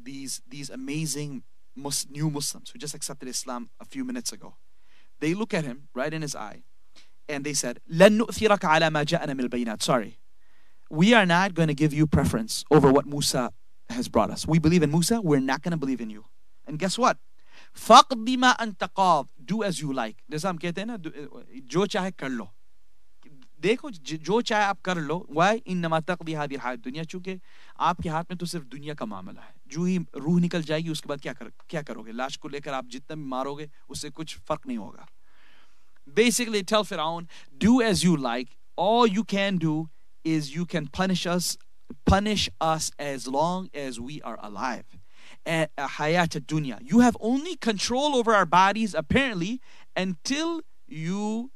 these, these amazing new Muslims who just accepted Islam a few minutes ago, they look at him right in his eye and they said, Sorry, we are not going to give you preference over what Musa has brought us. We believe in Musa, we're not going to believe in you. And guess what? فَقْدِ مَا أَنْتَ Do as you like. जैसा हम कहते हैं ना जो चाहे कर लो देखो जो चाहे आप कर लो वाई इन नमा तक हादिर हाथ दुनिया चूंकि आपके हाथ में तो सिर्फ दुनिया का मामला है जो ही रूह निकल जाएगी उसके बाद क्या कर क्या करोगे लाश को लेकर आप जितना भी मारोगे उससे कुछ फर्क नहीं होगा basically tell Firaun do as you like all you can do is you can punish us punish us as long as we are alive. At hayat dunya. You have only control over our bodies apparently until you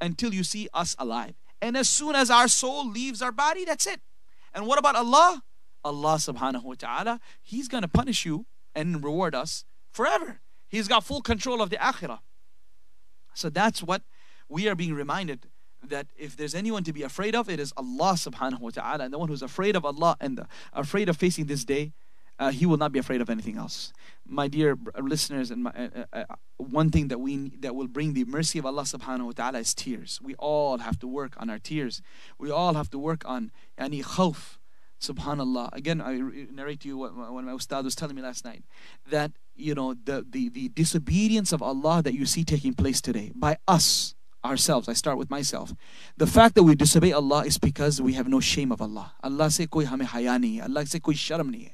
until you see us alive. And as soon as our soul leaves our body, that's it. And what about Allah? Allah subhanahu wa ta'ala, He's gonna punish you and reward us forever. He's got full control of the akhirah. So that's what we are being reminded that if there's anyone to be afraid of, it is Allah subhanahu wa ta'ala. And the one who's afraid of Allah and afraid of facing this day, uh, he will not be afraid of anything else. My dear listeners, and my, uh, uh, uh, one thing that we that will bring the mercy of Allah subhanahu wa ta'ala is tears. We all have to work on our tears. We all have to work on any khawf. Subhanallah. Again, I narrate to you what of my ustad was telling me last night that you know the, the the disobedience of Allah that you see taking place today by us ourselves. I start with myself. The fact that we disobey Allah is because we have no shame of Allah. Allah se koi hame Allah se koi sharam.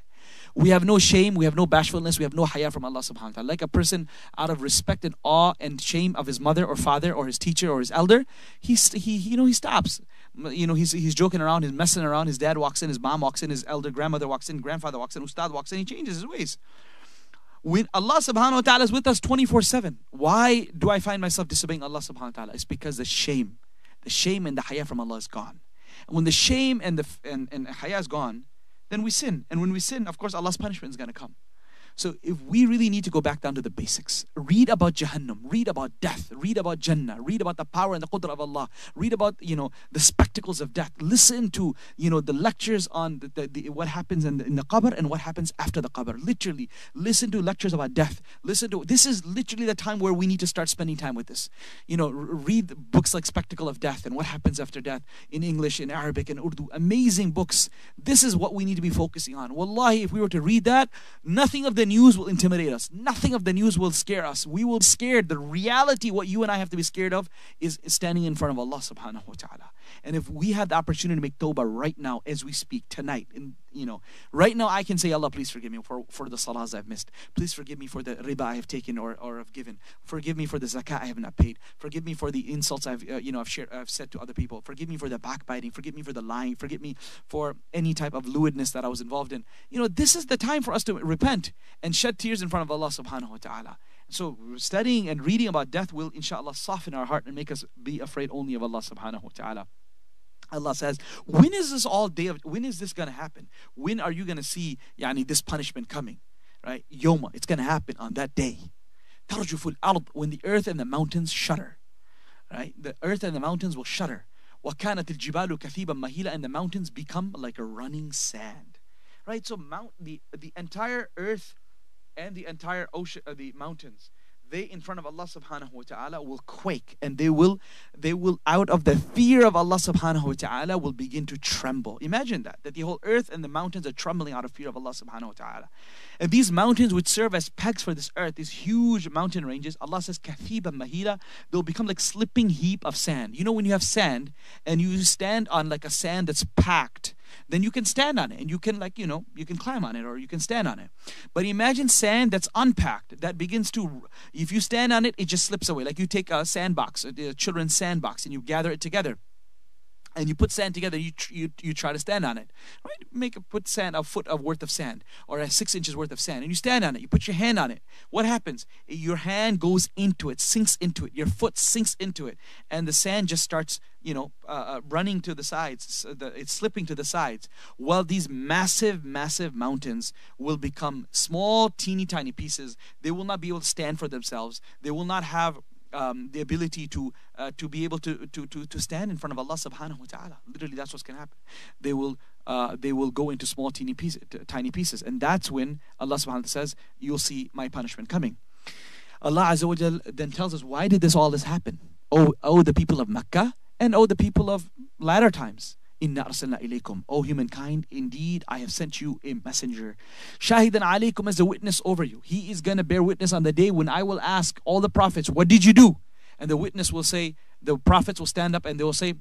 We have no shame, we have no bashfulness, we have no haya from Allah subhanahu wa ta'ala. Like a person out of respect and awe and shame of his mother or father or his teacher or his elder, he, he you know, he stops. You know, he's, he's joking around, he's messing around, his dad walks in, his mom walks in, his elder grandmother walks in, grandfather walks in, ustad walks in, he changes his ways. When Allah subhanahu wa ta'ala is with us 24 7, why do I find myself disobeying Allah subhanahu wa ta'ala? It's because the shame, the shame and the haya from Allah is gone. And when the shame and the and, and haya is gone, then we sin. And when we sin, of course, Allah's punishment is going to come. So if we really need to go back down to the basics, read about Jahannam, read about death, read about Jannah, read about the power and the qudra of Allah, read about, you know, the spectacles of death. Listen to, you know, the lectures on the, the, the what happens in the, in the qabr and what happens after the qabr. Literally, listen to lectures about death. Listen to, this is literally the time where we need to start spending time with this. You know, read books like Spectacle of Death and what happens after death in English, in Arabic, in Urdu. Amazing books. This is what we need to be focusing on. Wallahi, if we were to read that, nothing of the news will intimidate us. Nothing of the news will scare us. We will be scared. The reality, what you and I have to be scared of, is standing in front of Allah subhanahu wa ta'ala. And if we have the opportunity to make tawbah right now as we speak tonight, and you know, right now I can say, Allah, please forgive me for, for the salahs I've missed. Please forgive me for the riba I have taken or, or have given. Forgive me for the zakat I have not paid. Forgive me for the insults I've uh, you know I've shared I've said to other people. Forgive me for the backbiting. Forgive me for the lying. Forgive me for any type of lewdness that I was involved in. You know, this is the time for us to repent and shed tears in front of Allah subhanahu wa ta'ala. So studying and reading about death will inshallah soften our heart and make us be afraid only of Allah subhanahu wa ta'ala. Allah says, when is this all day of, when is this going to happen? When are you going to see yani, this punishment coming? Right? Yoma, it's going to happen on that day. When the earth and the mountains shudder. Right? The earth and the mountains will shudder. وَكَانَتِ الْجِبَالُ كَثِيبًا مَهِيلًا And the mountains become like a running sand. Right? So mount, the, the entire earth and the entire ocean, uh, the mountains, they in front of Allah subhanahu wa ta'ala will quake and they will they will out of the fear of Allah subhanahu wa ta'ala will begin to tremble. Imagine that that the whole earth and the mountains are trembling out of fear of Allah subhanahu wa ta'ala. And these mountains would serve as pegs for this earth, these huge mountain ranges. Allah says kathiba mahila, they'll become like slipping heap of sand. You know when you have sand and you stand on like a sand that's packed then you can stand on it and you can like you know you can climb on it or you can stand on it. But imagine sand that's unpacked that begins to if you stand on it it just slips away. Like you take a sandbox a children's sandbox and you gather it together and you put sand together, you, you, you try to stand on it. Right? Make a, put sand, a foot of worth of sand, or a six inches worth of sand, and you stand on it. You put your hand on it. What happens? Your hand goes into it, sinks into it. Your foot sinks into it, and the sand just starts, you know, uh, uh, running to the sides. It's slipping to the sides. Well, these massive, massive mountains will become small, teeny tiny pieces. They will not be able to stand for themselves. They will not have um, the ability to uh, to be able to, to to to stand in front of Allah subhanahu wa ta'ala. Literally that's what's gonna happen. They will uh, they will go into small teeny pieces tiny pieces. And that's when Allah subhanahu wa ta'ala says, You'll see my punishment coming. Allah Azza wa then tells us why did this all this happen? Oh oh the people of Mecca and oh the people of latter times. Inna arsalna ilaykum. O humankind, indeed I have sent you a messenger. Shahidan alaykum as a witness over you. He is going to bear witness on the day when I will ask all the prophets, What did you do? And the witness will say, The prophets will stand up and they will say,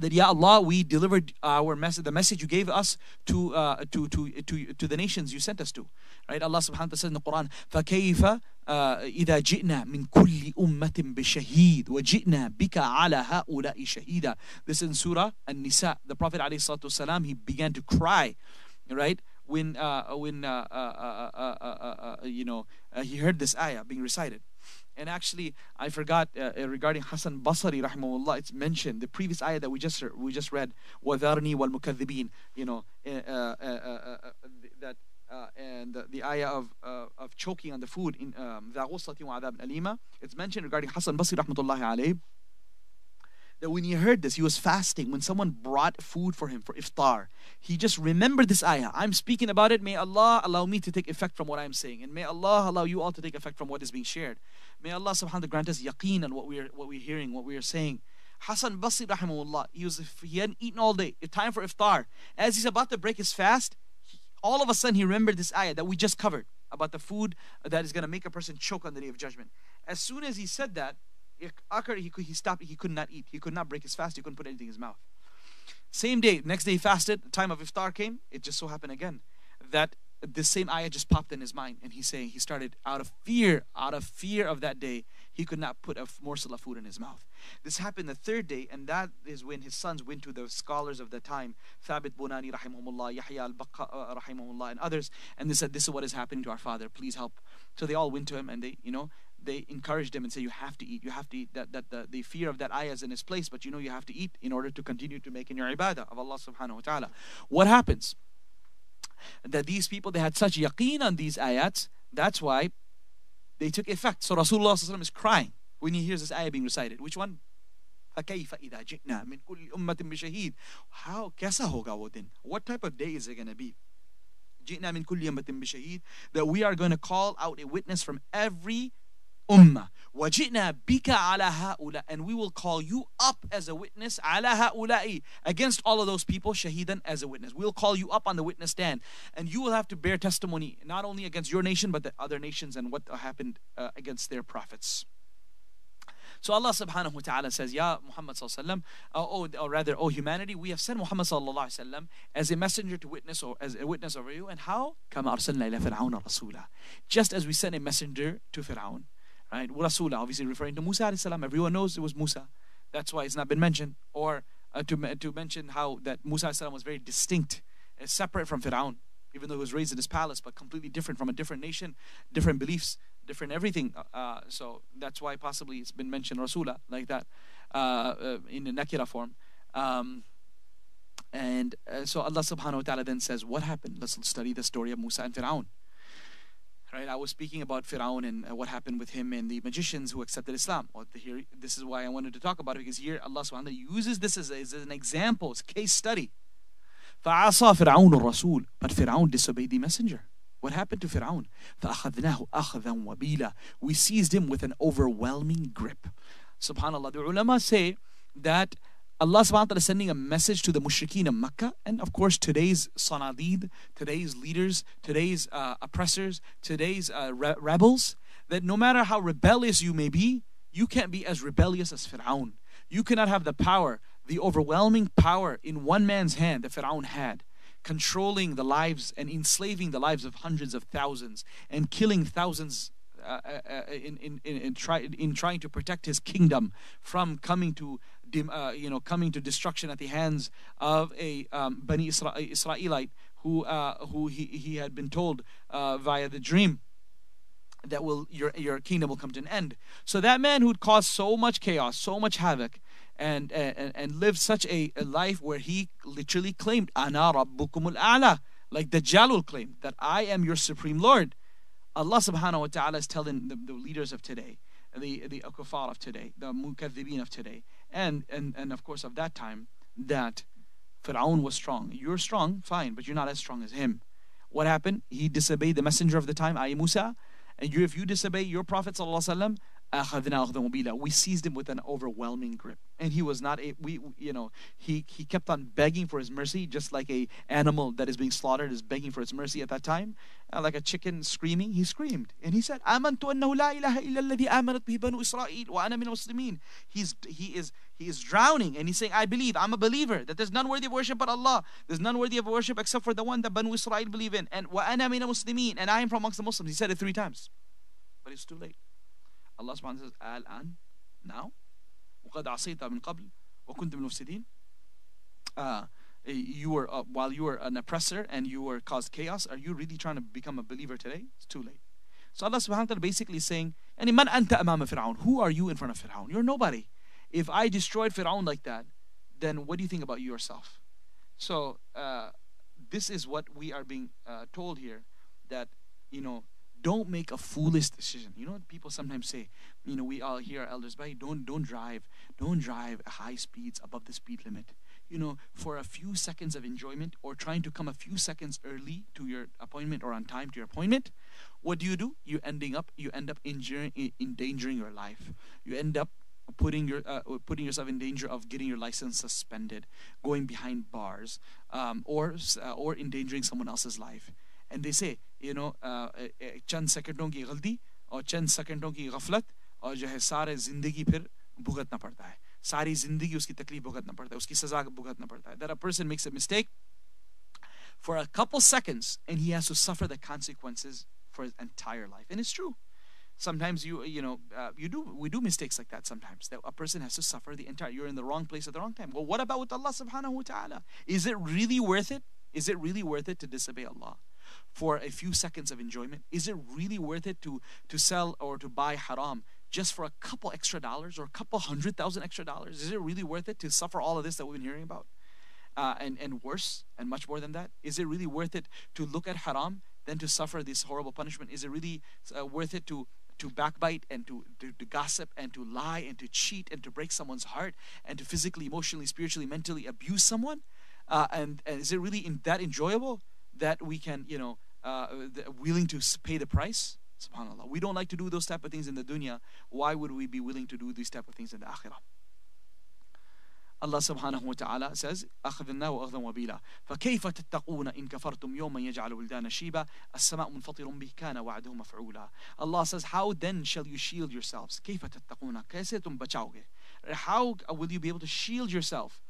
that Ya Allah, we delivered our message, the message you gave us to uh, to to to to the nations you sent us to. Right? Allah subhanahu wa ta'ala says in the Quran, فَكَيْفَ إذا جئنا من كل أمة بشهيد وجئنا بك على هؤلاء شهيدا. This is in Surah An-Nisa. The Prophet عليه الصلاة والسلام, he began to cry, right? When uh, when uh, uh, uh, uh you know he heard this ayah being recited. And actually, I forgot uh, uh, regarding Hassan Basri, rahimahullah, it's mentioned the previous ayah that we just we just read, وَذَرْنِي وَالْمُكَذِّبِينَ, you know, uh, uh, and the, the ayah of, uh, of choking on the food in um, it's mentioned regarding Hassan Basri rahmatullahi alayhi that when he heard this, he was fasting. When someone brought food for him for iftar, he just remembered this ayah. I'm speaking about it. May Allah allow me to take effect from what I'm saying, and may Allah allow you all to take effect from what is being shared. May Allah subhanahu wa ta'ala grant us yaqeen on what we're what we're hearing, what we are saying. Hassan Basri rahimahullah, he was he hadn't eaten all day. Time for iftar. As he's about to break his fast, all of a sudden he remembered this ayah that we just covered about the food that is going to make a person choke on the day of judgment. As soon as he said that, he, he stopped, he could not eat. He could not break his fast. He couldn't put anything in his mouth. Same day, next day he fasted, the time of iftar came. It just so happened again that the same ayah just popped in his mind and he's saying he started out of fear out of fear of that day he could not put a morsel of food in his mouth. This happened the third day and that is when his sons went to the scholars of the time thabit bunani rahimahullah yahya al-baqa uh, rahimahullah and others and they said this is what is happening to our father. Please help. So they all went to him and they you know they encouraged him and said you have to eat. You have to eat that, that the, the fear of that ayah is in his place but you know you have to eat in order to continue to make in your ibadah of allah subhanahu wa ta'ala. What happens? That these people they had such yaqeen on these ayats that's why they took effect so Rasulullah is crying when he hears this ayah being recited which one فكيف إذا جئنا من كل أمة بشهيد how कैसा होगा वो दिन what type of day is it going to be جئنا من كل أمة بشهيد that we are going to call out a witness from every ummah. وَجِئْنَا بِكَ عَلَى هَؤُلَاءِ And we will call you up as a witness عَلَى هَؤُلَاءِ Against all of those people, shahidan as a witness. We'll call you up on the witness stand. And you will have to bear testimony not only against your nation, but the other nations and what happened uh, against their prophets. So Allah subhanahu wa ta'ala says, Ya Muhammad sallallahu uh, oh, or rather, oh humanity, we have sent Muhammad sallallahu alayhi as a messenger to witness or as a witness over you. And how? كما أرسلنا إلى فرعون رسولا. Just as we sent a messenger to Fir'aun. Right? Rasula, obviously referring to Musa salam. Everyone knows it was Musa. That's why it's not been mentioned. Or uh, to, to mention how that Musa salam was very distinct, uh, separate from Fir'aun. Even though he was raised in his palace, but completely different from a different nation, different beliefs, different everything. Uh, uh so that's why possibly it's been mentioned Rasula like that uh, uh, in the Nakira form. Um, and so Allah subhanahu wa ta'ala then says, What happened? Let's study the story of Musa and Fir'aun. Right, I was speaking about Firaun and uh, what happened with him and the magicians who accepted Islam. Well, here, this is why I wanted to talk about it because here Allah subhanahu wa ta'ala uses this as, as an example, it's a case study. فعصى فرعون الرسول but Firaun disobeyed the messenger. What happened to Firaun? فأخذناه أخذا وبيلا We seized him with an overwhelming grip. Subhanallah. The ulama say that Allah subhanahu wa ta'ala is sending a message to the mushrikeen of Makkah and of course today's sanadid, today's leaders, today's uh, oppressors, today's uh, re- rebels, that no matter how rebellious you may be, you can't be as rebellious as Fir'aun. You cannot have the power, the overwhelming power in one man's hand that Fir'aun had, controlling the lives and enslaving the lives of hundreds of thousands and killing thousands uh, uh, uh in, in, in, try, in trying to protect his kingdom from coming to uh, you know, coming to destruction at the hands of a um, Bani Isra- Israelite who, uh, who he, he had been told uh, via the dream that will your your kingdom will come to an end. So that man who'd caused so much chaos, so much havoc, and and, and lived such a, a life where he literally claimed "Ana Rabbukumul A'la," like Dajjal claimed that I am your supreme Lord. Allah Subhanahu wa Taala is telling the, the leaders of today, the the kuffar of today, the mukathibin of today, and, and, and of course of that time that Fir'aun was strong. You're strong, fine, but you're not as strong as him. What happened? He disobeyed the messenger of the time, I Musa. And you, if you disobey your Prophet, وسلم, we seized him with an overwhelming grip. And he was not a we you know he he kept on begging for his mercy just like a animal that is being slaughtered is begging for its mercy at that time. Uh, like a chicken screaming he screamed. And he said amantu annahu la illa israil wa muslimin. He's he is he is drowning. And he's saying i believe i'm a believer that there's none worthy of worship but allah. There's none worthy of worship except for the one that banu israil believe in. And wa ana min muslimin. And i am from amongst the muslims. He said it three times. But it's too late Allah subhanahu wa ta'ala says al-an now وقد عصيت من قبل وكنت من المفسدين uh, you were uh, while you were an oppressor and you were caused chaos are you really trying to become a believer today it's too late so Allah subhanahu wa ta'ala basically saying يعني من أنت أمام فرعون who are you in front of Fir'aun you're nobody if I destroyed Fir'aun like that then what do you think about yourself so uh, this is what we are being uh, told here that you know don't make a foolish decision. You know what people sometimes say? You know, we all hear our elders, by don't don't drive, don't drive high speeds above the speed limit. You know, for a few seconds of enjoyment or trying to come a few seconds early to your appointment or on time to your appointment, what do you do? You ending up you end up injuring endangering your life. You end up putting your uh, putting yourself in danger of getting your license suspended, going behind bars, um, or uh, or endangering someone else's life And they say you know चंद सेकंडों की गलती और चंद सेकंडों की गफलत और जो है सारे ज़िंदगी फिर भुगतना पड़ता है सारी ज़िंदगी उसकी तकलीफ भुगतना पड़ता है उसकी सज़ा भुगतना पड़ता है that a person makes a mistake for a couple seconds and he has to suffer the consequences for his entire life and it's true sometimes you you know uh, you do we do mistakes like that sometimes that a person has to suffer the entire you're in the wrong place at the wrong time well what about with allah subhanahu wa ta'ala is it really worth it is it really worth it to disobey allah For a few seconds of enjoyment? Is it really worth it to, to sell or to buy haram just for a couple extra dollars or a couple hundred thousand extra dollars? Is it really worth it to suffer all of this that we've been hearing about? Uh, and, and worse, and much more than that? Is it really worth it to look at haram than to suffer this horrible punishment? Is it really uh, worth it to to backbite and to, to, to, gossip and to lie and to cheat and to break someone's heart and to physically, emotionally, spiritually, mentally abuse someone? Uh, and, and is it really in, that enjoyable that we can, you know, uh, willing to pay the price. Subhanallah. We don't like to do those type of things in the dunya. Why would we be willing to do these type of things in the akhirah? Allah subhanahu wa ta'ala says, أخذنا وأخذا وبيلا فكيف تتقون إن كفرتم يوما يجعل ولدان شيبا السماء منفطر به كان وعده مفعولا Allah says, how then shall you shield yourselves? كيف تتقون كيف تم بچاوگے How will you be able to shield yourself?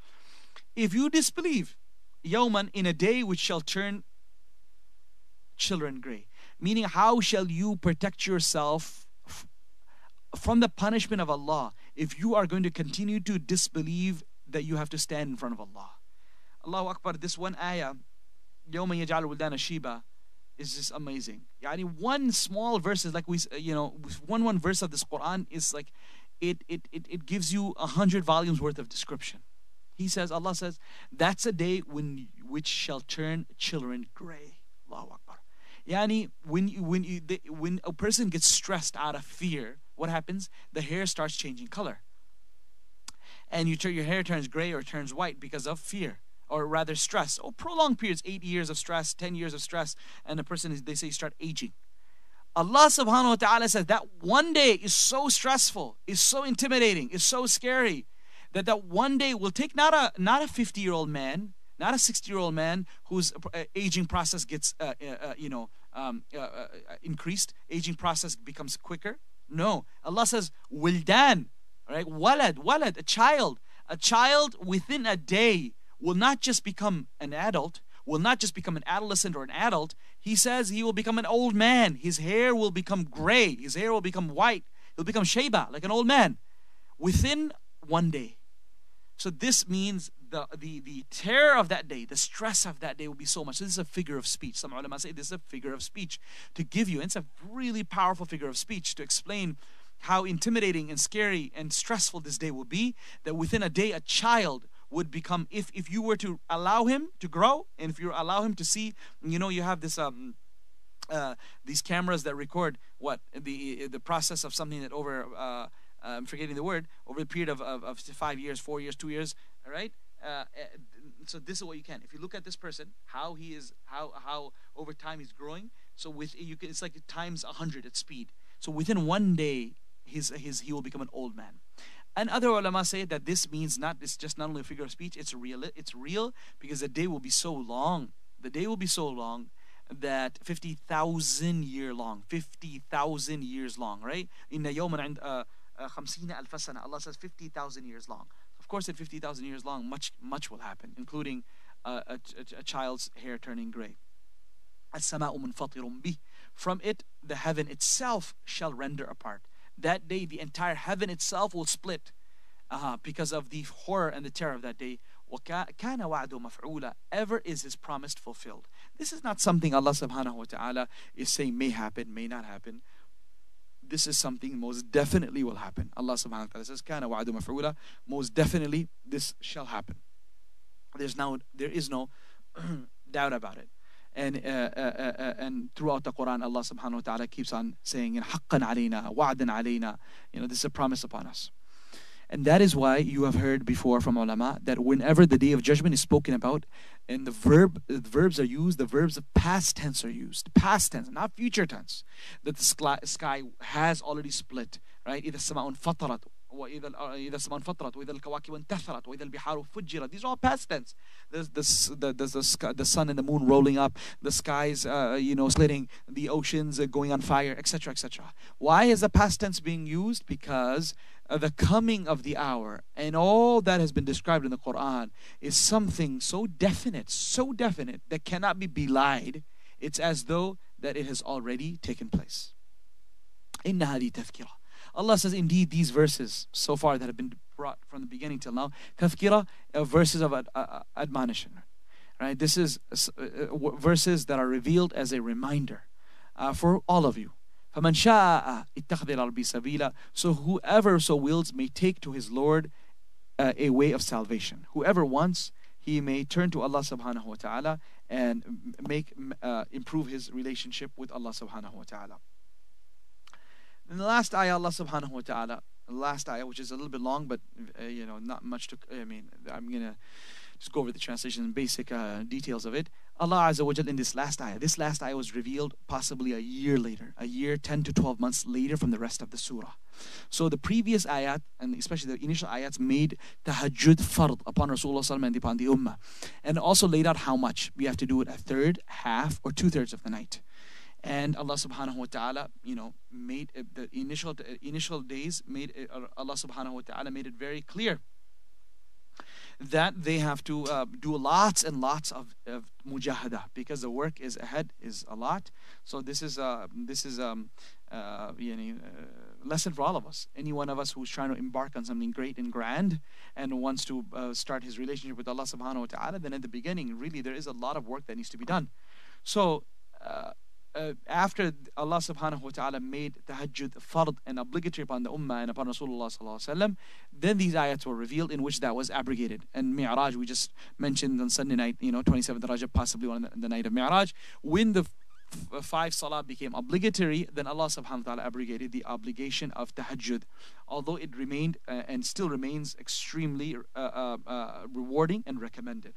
If you disbelieve, يوما in a day which shall turn children gray meaning how shall you protect yourself from the punishment of Allah if you are going to continue to disbelieve that you have to stand in front of Allah. Allahu Akbar, this one ayah, يوم يجعل ولدان شيبا, is just amazing. Yani one small verse is like we, you know, one one verse of this Quran is like, it it it, it gives you a hundred volumes worth of description. He says, Allah says, that's a day when which shall turn children gray. Allahu Akbar. Yani when you, when you, the, when a person gets stressed out of fear, what happens? The hair starts changing color and you turn, your hair turns gray or turns white because of fear or rather stress or prolonged periods eight years of stress 10 years of stress and the person is they say start aging allah subhanahu wa ta'ala says that one day is so stressful is so intimidating is so scary that that one day will take not a not a 50 year old man not a 60 year old man whose uh, aging process gets uh, uh, uh you know um, uh, uh, increased aging process becomes quicker no allah says wildan right? Walad, walad, a child. A child within a day will not just become an adult, will not just become an adolescent or an adult. He says he will become an old man. His hair will become gray. His hair will become white. He'll become sheba, like an old man, within one day. So this means the, the, the terror of that day, the stress of that day will be so much. This is a figure of speech. Some ulama say this is a figure of speech to give you. it's a really powerful figure of speech to explain how intimidating and scary and stressful this day will be that within a day a child would become if if you were to allow him to grow and if you allow him to see you know you have this um uh, these cameras that record what the the process of something that over uh, I'm forgetting the word over a period of, of, of five years, four years, two years, all right. Uh, eh, so this is what you can. If you look at this person, how he is, how how over time he's growing. So with you can, it's like times hundred at speed. So within one day, his, his, he will become an old man. And other ulama say that this means not it's just not only a figure of speech, it's real it's real because the day will be so long. The day will be so long that 50,000 year long, 50,000 years long, right? In the yawman and uh, uh, Allah says 50,000 years long Of course, at 50,000 years long, much much will happen, including uh, a, a, a child's hair turning gray. From it, the heaven itself shall render apart that day the entire heaven itself will split uh, because of the horror and the terror of that day. وَكَانَ وَعْدُ مَفْعُولًا Ever is his promise fulfilled. This is not something Allah subhanahu wa ta'ala is saying may happen, may not happen. this is something most definitely will happen. Allah subhanahu wa ta'ala says, Kana wa'adu maf'ula, most definitely this shall happen. There's now there is no doubt about it. And uh, uh, uh, uh, and throughout the Quran, Allah subhanahu wa ta'ala keeps on saying, Haqqan alayna, wa'adan alayna. You know, this is a promise upon us. and that is why you have heard before from ulama that whenever the day of judgment is spoken about, and the verb the verbs are used, the verbs of past tense are used, past tense, not future tense. That the sky has already split, right? إذا السماء انفطرت وإذا إذا السماء انفطرت وإذا الكواكب انتثرت وإذا البحار فجرت These are all past tense. There's the, the, there's the, sky, the sun and the moon rolling up, the skies, uh, you know, slitting, the oceans uh, going on fire, etc., etc. Why is the past tense being used? Because uh, the coming of the hour and all that has been described in the Quran is something so definite, so definite that cannot be belied. It's as though that it has already taken place. إن هذه تذكرة Allah says, indeed, these verses so far that have been brought from the beginning till now, tafkira, uh, verses of ad- uh, admonition. Right? This is uh, uh verses that are revealed as a reminder uh, for all of you. فَمَنْ شَاءَ اتَّخَذِ سَبِيلًا So whoever so wills may take to his Lord uh, a way of salvation. Whoever wants, he may turn to Allah subhanahu wa ta'ala and make improve his relationship with Allah subhanahu wa ta'ala. In the last ayah, Allah subhanahu wa ta'ala, the last ayah, which is a little bit long, but, uh, you know, not much to, I mean, I'm going to just go over the translation and basic uh, details of it. Allah Azza wa Jal in this last ayah, this last ayah was revealed possibly a year later, a year, 10 to 12 months later from the rest of the surah. So the previous ayat, and especially the initial ayats, made tahajjud fard upon Rasulullah and upon the ummah. And also laid out how much. We have to do it a third, half, or two thirds of the night. And Allah subhanahu wa ta'ala, you know, made the initial initial days, made uh, Allah subhanahu wa ta'ala made it very clear that they have to uh, do lots and lots of, of mujahada because the work is ahead is a lot. So this is a this is um, uh, you know, uh, lesson for all of us. Any one of us who's trying to embark on something great and grand and wants to uh, start his relationship with Allah Subhanahu wa Taala, then at the beginning, really, there is a lot of work that needs to be done. So. Uh, uh, after Allah subhanahu wa ta'ala made tahajjud fard and obligatory upon the ummah and upon Rasulullah sallallahu then these ayats were revealed in which that was abrogated. And Mi'raj, we just mentioned on Sunday night, you know, 27th Rajab, possibly on the, the night of Mi'raj, when the f- five salah became obligatory, then Allah subhanahu wa ta'ala abrogated the obligation of tahajjud. Although it remained uh, and still remains extremely uh, uh, uh rewarding and recommended.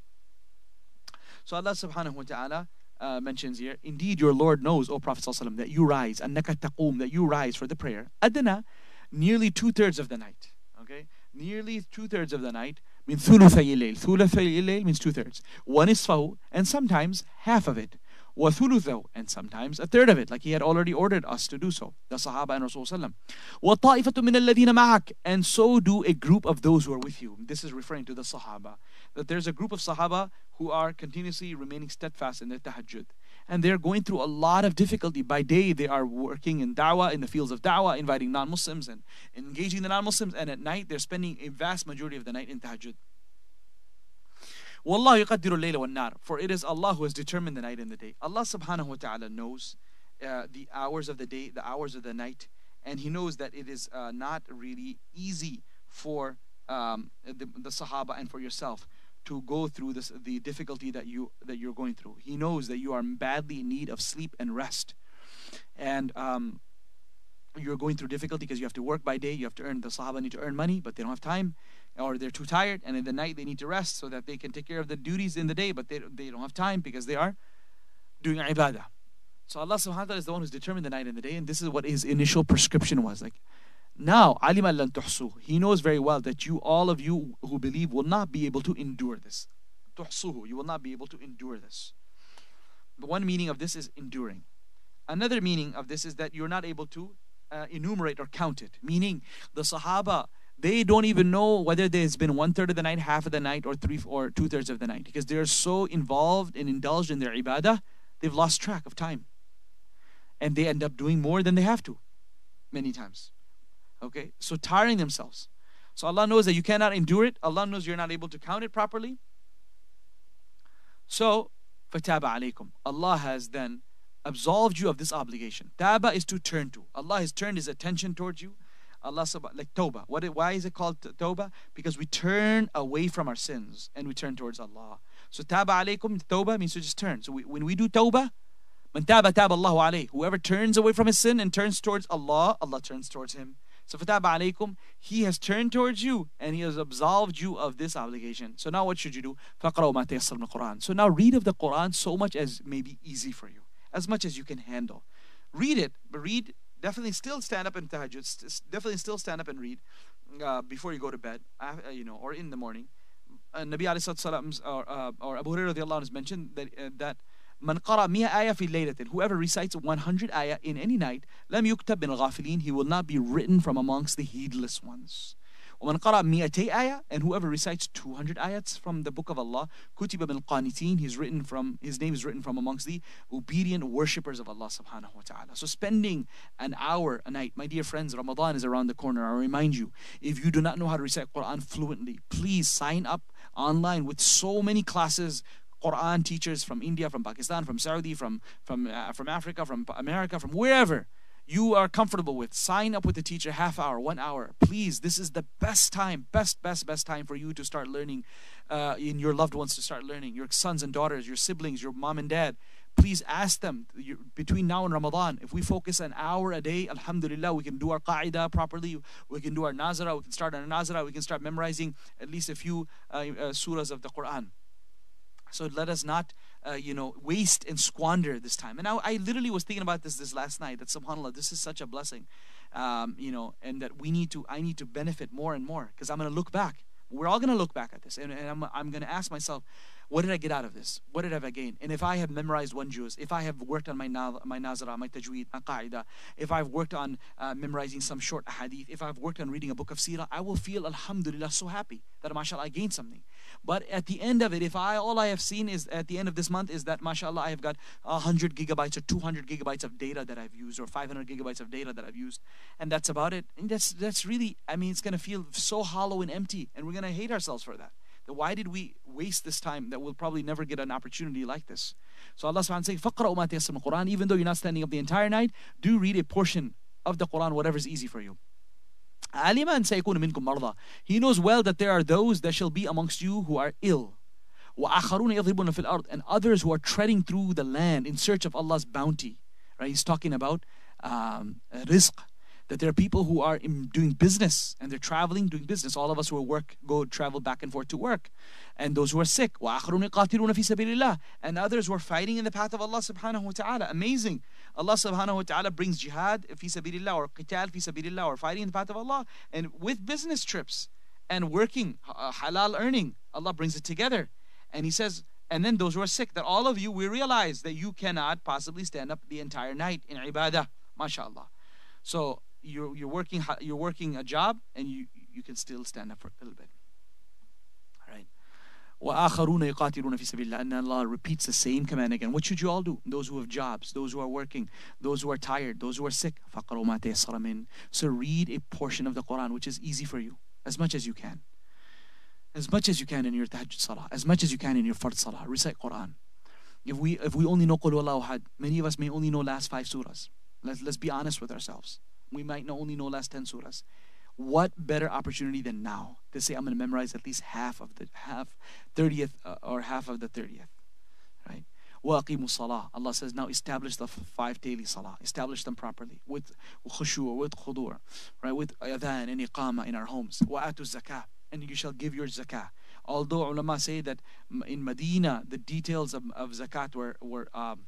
So Allah subhanahu wa ta'ala uh, mentions here, indeed your Lord knows, O Prophet that you rise, and taqum, that you rise for the prayer. Adana, nearly two-thirds of the night. Okay? Nearly two-thirds of the night means thuluthay layl. Thuluthay layl means two-thirds. One is fahu, and sometimes half of it. Wa and sometimes a third of it, like he had already ordered us to do so. The Sahaba and Rasulullah. Wa ta'ifatu min. And so do a group of those who are with you. This is referring to the Sahaba. That there's a group of Sahaba who are continuously remaining steadfast in their tahajjud. And they're going through a lot of difficulty. By day they are working in da'wah in the fields of da'wah inviting non-Muslims and engaging the non-Muslims. And at night they're spending a vast majority of the night in tahajjud. Wallahu yuqaddiru al-layla wan-nar. For it is Allah who has determined the night and the day. Allah subhanahu wa ta'ala knows uh, the hours of the day, the hours of the night, and He knows that it is uh, not really easy for um, the, the Sahaba and for yourself to go through this the difficulty that you that you're going through. He knows that you are badly in need of sleep and rest, and um, you're going through difficulty because you have to work by day. You have to earn. The Sahaba need to earn money, but they don't have time or they're too tired and in the night they need to rest so that they can take care of the duties in the day but they, they don't have time because they are doing ibadah so Allah subhanahu wa ta'ala is the one who's determined the night and the day and this is what his initial prescription was like now alim lan tuhsu. He knows very well that you all of you who believe will not be able to endure this. Tuhsuhu you will not be able to endure this. The one meaning of this is enduring. Another meaning of this is that you're not able to uh, enumerate or count it. Meaning the sahaba they don't even know whether there's been one third of the night, half of the night, or three or two thirds of the night. Because they're so involved and indulged in their ibadah, they've lost track of time. And they end up doing more than they have to many times. Okay? So tiring themselves. So Allah knows that you cannot endure it. Allah knows you're not able to count it properly. So, fataba alaykum. Allah has then absolved you of this obligation. Taba is to turn to. Allah has turned His attention towards you. Allah subhanahu like tawbah. What why is it called tawbah? Because we turn away from our sins and we turn towards Allah. So taba alaykum tawbah means to just turn. So we, when we do tawbah, man taba taba Allahu. Whoever turns away from his sin and turns towards Allah, Allah turns towards him. So fataba alaykum, he has turned towards you and he has absolved you of this obligation. So now what should you do? Quran. So now read of the Quran so much as may be easy for you, as much as you can handle. Read it, but read definitely still stand up and tahajjud, definitely still stand up and read uh, before you go to bed, uh, you know, or in the morning. Uh, Nabi alayhi salam, or, uh, or Abu Hurairah has mentioned that uh, that man qara mi'a ayah fi laylatin whoever recites 100 ayah in any night lam yuktab bin ghafilin he will not be written from amongst the heedless ones ومن قرأ 200 آية and whoever recites 200 ayats from the book of Allah كتب من القانتين he's written from his name is written from amongst the obedient worshippers of Allah subhanahu wa ta'ala so spending an hour a night my dear friends Ramadan is around the corner I remind you if you do not know how to recite Quran fluently please sign up online with so many classes Quran teachers from India from Pakistan from Saudi from from uh, from Africa from America from wherever you are comfortable with. Sign up with the teacher half hour, one hour. Please, this is the best time, best, best, best time for you to start learning, uh, in your loved ones to start learning, your sons and daughters, your siblings, your mom and dad. Please ask them between now and Ramadan. If we focus an hour a day, Alhamdulillah, we can do our qaida properly. We can do our nazara. We can start our nazara. We can start memorizing at least a few uh, uh, surahs of the Quran. So let us not, uh, you know, waste and squander this time. And I, I literally was thinking about this this last night. That Subhanallah, this is such a blessing, um, you know, and that we need to. I need to benefit more and more because I'm going to look back. We're all going to look back at this, and, and I'm, I'm going to ask myself, what did I get out of this? What did I gain? And if I have memorized one juz, if I have worked on my my nazara, my tajweed, my qaida, if I've worked on uh, memorizing some short hadith, if I've worked on reading a book of seerah, I will feel alhamdulillah so happy that mashallah I gained something. But at the end of it, if I all I have seen is at the end of this month is that mashallah I have got 100 gigabytes or 200 gigabytes of data that I've used or 500 gigabytes of data that I've used, and that's about it. And that's that's really I mean it's gonna feel so hollow and empty, and we're gonna hate ourselves for that. Why did we waste this time that we'll probably never get an opportunity like this? So Allah subhanahu wa ta'ala saying, فَقْرَأُ Quran, even though you're not standing up the entire night, do read a portion of the Quran, whatever is easy for you. He knows well that there are those that shall be amongst you who are ill. And others who are treading through the land in search of Allah's bounty. Right? He's talking about um, rizq, that there are people who are doing business and they're traveling, doing business. All of us who work go travel back and forth to work. And those who are sick. And others who are fighting in the path of Allah subhanahu wa ta'ala. Amazing. Allah subhanahu wa ta'ala brings jihad fi sabilillah or qital fi sabilillah or fighting in the path of Allah. And with business trips and working, uh, halal earning, Allah brings it together. And He says, and then those who are sick, that all of you, we realize that you cannot possibly stand up the entire night in ibadah. MashaAllah. So you're, you're working you're working a job and you you can still stand up for a little bit all right وآخرون يقاتلون في سبيل الله and Allah repeats the same command again what should you all do those who have jobs those who are working those who are tired those who are sick فقروا ما تيسر من so read a portion of the Quran which is easy for you as much as you can as much as you can in your tahajjud salah as much as you can in your fard salah recite Quran if we if we only know Qul Ahad many of us may only know last five surahs let's, let's be honest with ourselves we might only know last 10 surahs. What better opportunity than now to say I'm going to memorize at least half of the half 30th uh, or half of the 30th, right? وَأَقِيمُوا salah. Allah says now establish the five daily salah. Establish them properly with khushu' with khudur, right? With adhan and iqama in our homes. وَآتُوا zakah. And you shall give your zakah. Although ulama say that in Medina the details of, of zakat were, were um,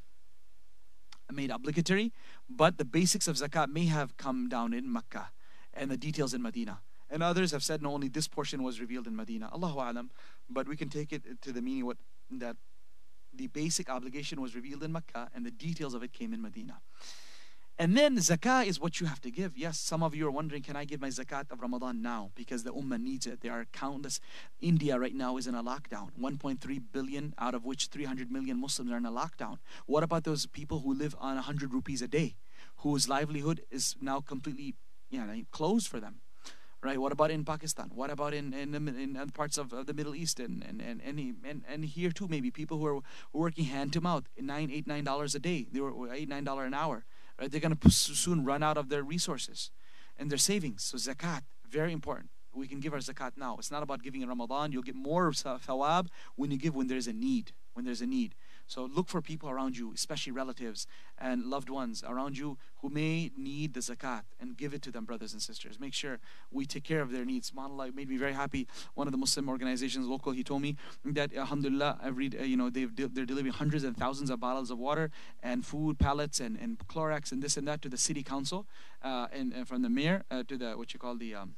made obligatory, but the basics of zakat may have come down in Mecca and the details in Medina. And others have said no, only this portion was revealed in Medina. Allahu alam, but we can take it to the meaning what that the basic obligation was revealed in Mecca and the details of it came in Medina. And then zakah is what you have to give. Yes, some of you are wondering, can I give my zakat of Ramadan now? Because the ummah needs it. There are countless. India right now is in a lockdown. 1.3 billion, out of which 300 million Muslims are in a lockdown. What about those people who live on 100 rupees a day, whose livelihood is now completely you know, closed for them? Right? What about in Pakistan? What about in in, in parts of, of the Middle East and and and and, and, and here too maybe people who are working hand to mouth, nine eight nine dollars a day, they were eight nine dollar an hour Right? They're going to soon run out of their resources and their savings. So zakat, very important. We can give our zakat now. It's not about giving in Ramadan. You'll get more of thawab when you give when there's a need. When there's a need. So look for people around you, especially relatives and loved ones around you who may need the zakat and give it to them, brothers and sisters. Make sure we take care of their needs. SubhanAllah, it made me very happy. One of the Muslim organizations local, he told me that Alhamdulillah, every uh, you know they've they're delivering hundreds and thousands of bottles of water and food pallets and, and Clorox and this and that to the city council uh, and, and, from the mayor uh, to the what you call the um,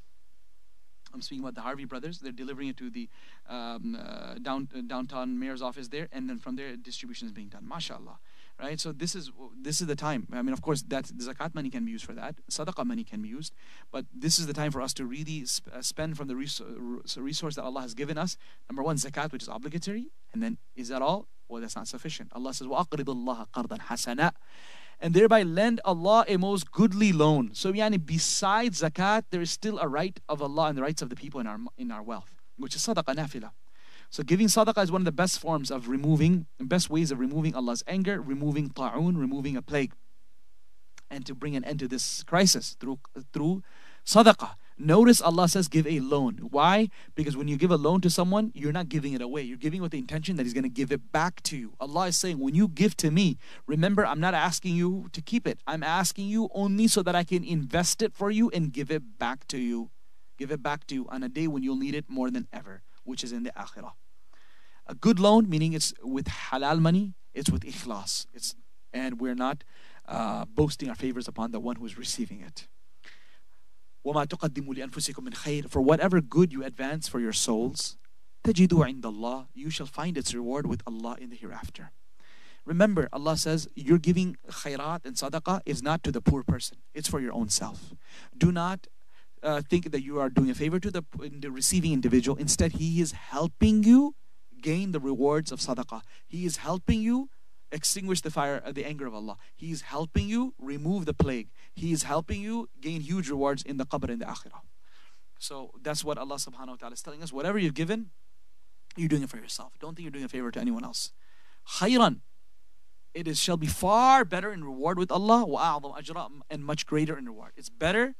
I'm speaking about the Harvey brothers. They're delivering it to the um, uh, down, uh, downtown mayor's office there, and then from there, distribution is being done. MashaAllah. Right, so this is this is the time. I mean, of course, that zakat money can be used for that. Sadaqah money can be used, but this is the time for us to really sp- uh, spend from the res- resource that Allah has given us. Number one, zakat, which is obligatory, and then is that all? Well, that's not sufficient. Allah says, qardan hasana." And thereby lend Allah a most goodly loan. So yani besides zakat, there is still a right of Allah and the rights of the people in our in our wealth, which is sadaqah nafila. So giving sadaqah is one of the best forms of removing, best ways of removing Allah's anger, removing ta'un, removing a plague, and to bring an end to this crisis through through sadaqah. Notice Allah says give a loan. Why? Because when you give a loan to someone, you're not giving it away. You're giving with the intention that He's going to give it back to you. Allah is saying, when you give to me, remember, I'm not asking you to keep it. I'm asking you only so that I can invest it for you and give it back to you. Give it back to you on a day when you'll need it more than ever, which is in the akhirah. A good loan, meaning it's with halal money, it's with ikhlas. It's and we're not uh, boasting our favors upon the one who is receiving it. وَمَا تُقَدِّمُوا لِأَنفُسِكُم مِّنْ خَيْرٍ For whatever good you advance for your souls, تَجِدُوا عِنْدَ اللَّهِ You shall find its reward with Allah in the hereafter. Remember, Allah says, you're giving khairat and sadaqah is not to the poor person. It's for your own self. Do not uh, think that you are doing a favor to the, the receiving individual. Instead, he is helping you gain the rewards of sadaqah. He is helping you extinguish the fire, uh, the anger of Allah. He is helping you remove the plague. He is helping you gain huge rewards in the qabr and the akhirah. So that's what Allah subhanahu wa ta'ala is telling us. Whatever you've given, you're doing it for yourself. Don't think you're doing a favor to anyone else. Khayran. It is shall be far better in reward with Allah and much greater in reward. It's better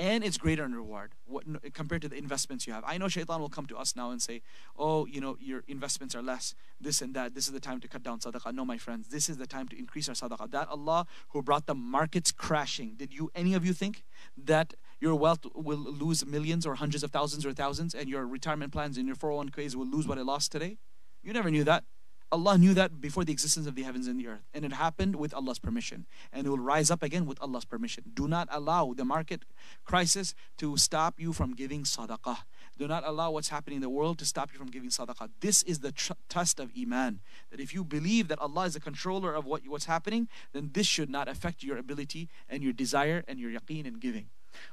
and it's greater in reward what, compared to the investments you have. I know shaitan will come to us now and say, oh, you know, your investments are less, this and that. This is the time to cut down sadaqah. No, my friends, this is the time to increase our sadaqah. That Allah who brought the markets crashing, did you, any of you think that your wealth will lose millions or hundreds of thousands or thousands and your retirement plans and your 401ks will lose what it lost today? You never knew that. Allah knew that before the existence of the heavens and the earth. And it happened with Allah's permission. And it will rise up again with Allah's permission. Do not allow the market crisis to stop you from giving sadaqah. Do not allow what's happening in the world to stop you from giving sadaqah. This is the tr- test of Iman. That if you believe that Allah is the controller of what, what's happening, then this should not affect your ability and your desire and your yaqeen in giving.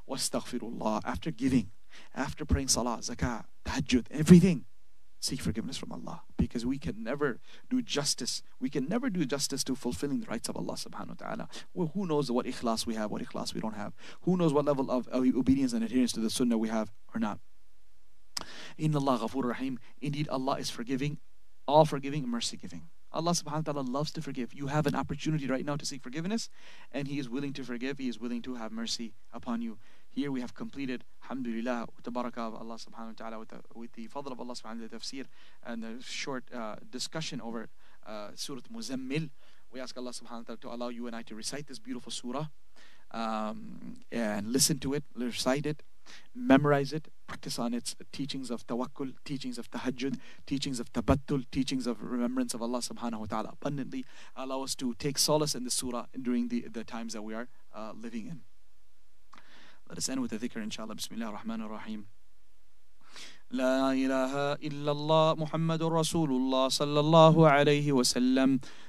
Wastaghfirullah. After giving, after praying salah, zakah, tahajjud, everything seek forgiveness from Allah because we can never do justice. We can never do justice to fulfilling the rights of Allah subhanahu wa ta'ala. Well, who knows what ikhlas we have, what ikhlas we don't have? Who knows what level of obedience and adherence to the sunnah we have or not? Inna Allah ghafur rahim. Indeed, Allah is forgiving, all forgiving, mercy giving. Allah subhanahu wa ta'ala loves to forgive. You have an opportunity right now to seek forgiveness, and He is willing to forgive. He is willing to have mercy upon you. Here we have completed, alhamdulillah, with the barakah of Allah subhanahu wa ta'ala, with the, with the fadl of Allah subhanahu wa ta'ala, tafsir, and a short uh, discussion over uh, Surah Muzammil. We ask Allah subhanahu wa ta'ala to allow you and I to recite this beautiful surah um, and listen to it, recite it, memorize it, practice on its teachings of tawakkul, teachings of tahajjud, teachings of tabattul, teachings of remembrance of Allah subhanahu wa ta'ala abundantly. Allow us to take solace in the surah during the, the times that we are uh, living in. درسان وتذكر إن شاء الله. بسم الله الرحمن الرحيم. لا إله إلا الله محمد رسول الله صلى الله عليه وسلم.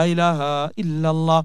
لا إله إلا الله.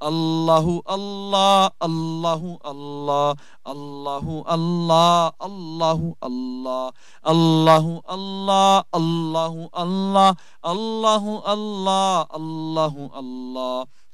আল্লাহু আল্লাহ আল্লাহু আল্লাহ আল্লাহু আল্লাহ আল্লাহু আল্লাহ আল্লাহু আল্লাহ আল্লাহু আল্লাহ আল্লাহু আল্লাহ আল্লাহু আল্লাহ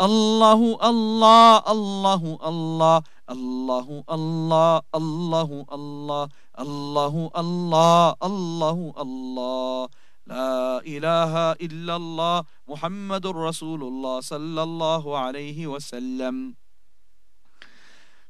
الله الله الله الله الله الله الله الله الله الله الله الله لا إله إلا الله محمد رسول الله صلى الله عليه وسلم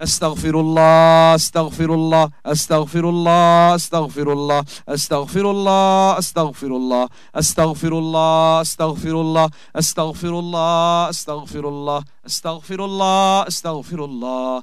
استغفر الله استغفر الله استغفر الله استغفر الله استغفر الله استغفر الله استغفر الله استغفر الله استغفر الله استغفر الله استغفر الله استغفر الله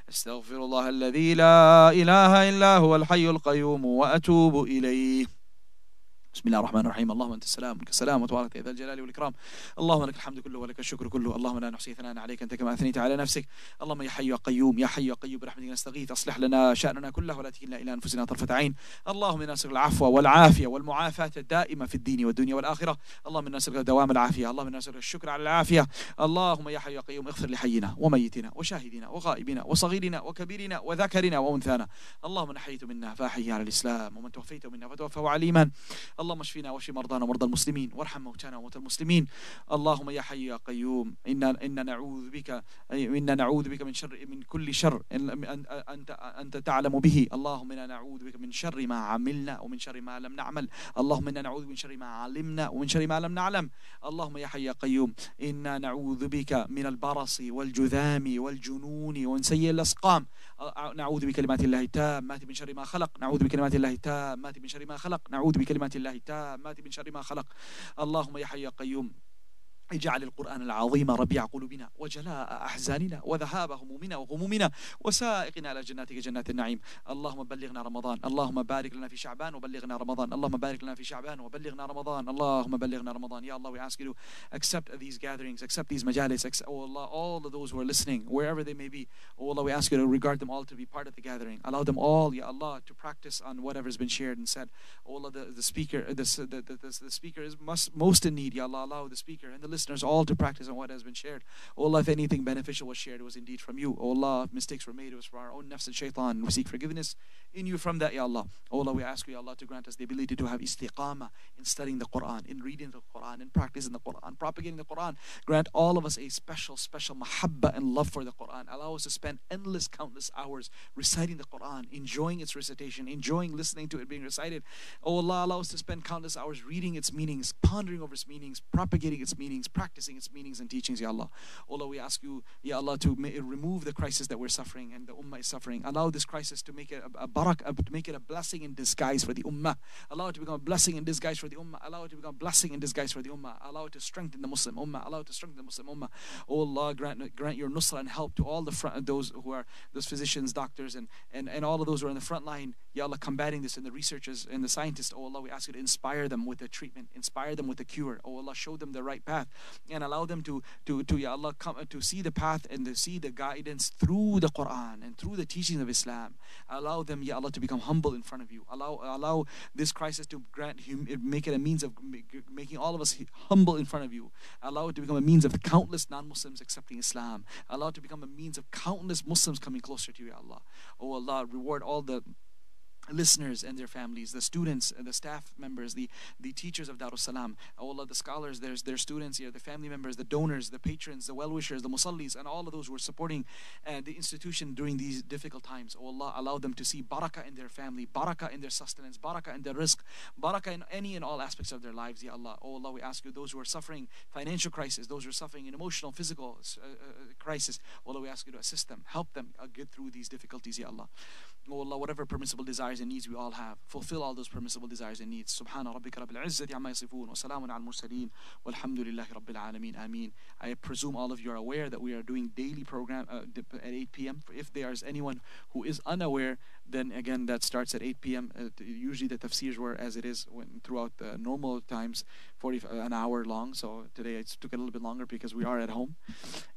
أستغفر الله الذي لا إله إلا هو الحي القيوم وأتوب إليه. بسم الله الرحمن الرحيم اللهم انت السلام منك السلام وتبارك ذا الجلال والاكرام اللهم لك الحمد كله ولك الشكر كله اللهم لا نحصي ثناء عليك انت كما اثنيت على نفسك اللهم يا حي يا قيوم يا حي يا قيوم برحمتك نستغيث اصلح لنا شاننا كله ولا تكلنا إلى انفسنا طرفه عين اللهم أنا نسالك العفو والعافيه والمعافاه الدائمه في الدين والدنيا والاخره اللهم أنا نسالك دوام العافيه اللهم أنا نسالك الشكر على العافيه اللهم يا حي يا قيوم اغفر لحينا وميتنا وشاهدنا وغائبنا وصغيرنا وكبيرنا وذكرنا وانثانا اللهم من حييت منا فاحيه على الاسلام ومن توفيت منا فتوفه على الايمان اللهم اشفنا واشف مرضانا ومرضى المسلمين وارحم موتانا وموتى المسلمين. اللهم يا حي يا قيوم إنا إنا نعوذ بك إنا نعوذ بك من شر من كل شر أنت أنت تعلم به. اللهم إنا نعوذ بك من شر ما عملنا ومن شر ما لم نعمل. اللهم إنا نعوذ من شر ما علمنا ومن شر ما لم نعلم. اللهم يا حي يا قيوم إنا نعوذ بك من البرص والجذام والجنون ومن سيء الأسقام. نعوذ بكلمات الله التامات من شر ما خلق نعوذ بكلمات الله التامات من شر ما خلق نعوذ بكلمات الله التامات من شر ما خلق. اللهم يا حي يا قيوم. اجعل القرآن العظيم ربيع قلوبنا وجلاء أحزاننا وذهاب همومنا وغمومنا وسائقنا إلى جناتك جنات النعيم اللهم بلغنا رمضان اللهم بارك لنا في شعبان وبلغنا رمضان اللهم بارك لنا في شعبان وبلغنا رمضان اللهم بلغنا رمضان يا Allah we ask you to accept these gatherings accept these majalis accept, oh Allah all of those who are listening wherever they may be oh Allah we ask you to regard them all to be part of the gathering allow them all ya Allah to practice on whatever has been shared and said oh Allah the, the speaker the, the, the, the speaker is must, most in need ya Allah allow the speaker and the listener listeners all to practice on what has been shared. O Allah, if anything beneficial was shared, it was indeed from you. O Allah, if mistakes were made, it was from our own nafs and shaitan. We seek forgiveness in you from that, Ya Allah. O Allah, we ask you, Ya Allah, to grant us the ability to have istiqamah in studying the Quran, in reading the Quran, in practicing the Quran, propagating the Quran. Grant all of us a special, special mahabba and love for the Quran. Allow us to spend endless, countless hours reciting the Quran, enjoying its recitation, enjoying listening to it being recited. O Allah, allow us to spend countless hours reading its meanings, pondering over its meanings, propagating its meanings, practicing its meanings and teachings, Ya Allah. Oh Allah, we ask you, Ya Allah, to remove the crisis that we're suffering and the Ummah is suffering. Allow this crisis to make it a, a barak, to make it a blessing in disguise for the Ummah. Allow it to become a blessing in disguise for the Ummah. Allow it to become a blessing in disguise for the Ummah. Allow it to strengthen the Muslim Ummah. Allow it to strengthen the Muslim Ummah. O Allah, grant, grant your nusra and help to all the front, those who are those physicians, doctors, and, and, and all of those who are in the front line, Ya Allah, combating this, and the researchers and the scientists. Oh Allah, we ask you to inspire them with the treatment, inspire them with the cure. Oh Allah, show them the right path, and allow them to, to, to Ya Allah, come to see the path and to see the guidance through the Quran and through the teachings of Islam. Allow them, Ya Allah, to become humble in front of you. Allow, allow this crisis to grant, hum, make it a means of making all of us humble in front of you. Allow it to become a means of countless non-Muslims accepting Islam. Allow it to become a means of countless Muslims coming closer to you, Ya Allah. Oh Allah, reward all the listeners and their families, the students, the staff members, the, the teachers of Darus Salam, all of the scholars, there's their students here, the family members, the donors, the patrons, the well-wishers, the musallis, and all of those who are supporting uh, the institution during these difficult times. Oh Allah, allow them to see barakah in their family, barakah in their sustenance, barakah in their rizq, barakah in any and all aspects of their lives, Ya Allah. Oh Allah, we ask you, those who are suffering financial crisis, those who are suffering an emotional, physical uh, uh, crisis, oh Allah, we ask you to assist them, help them uh, get through these difficulties, Ya Allah. Oh Allah, whatever permissible desires and needs we all have, fulfill all those permissible desires and needs. Subhana rabbika rabbil izzati amma yasifun wa salamun al rabbil alameen. Ameen. I presume all of you are aware that we are doing daily program uh, at 8 p.m. If there is anyone who is unaware, then again that starts at 8 p.m. Uh, usually the tafsirs were as it is throughout normal times 40 uh, an hour long so today it took a little bit longer because we are at home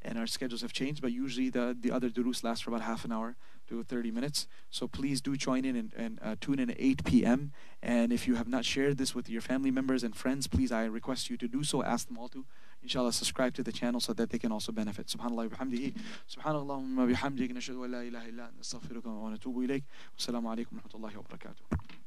and our schedules have changed but usually the the other durus last for about half an hour to 30 minutes. So please do join in and, and uh, tune in at 8 p.m. And if you have not shared this with your family members and friends, please, I request you to do so. Ask them all to, inshallah, subscribe to the channel so that they can also benefit. Subhanallah wa bihamdihi. Subhanallah wa bihamdihi. Nashadu wa la ilaha illa. Nastaghfiruka wa natubu ilayk. Wassalamu alaikum wa rahmatullahi wa barakatuh.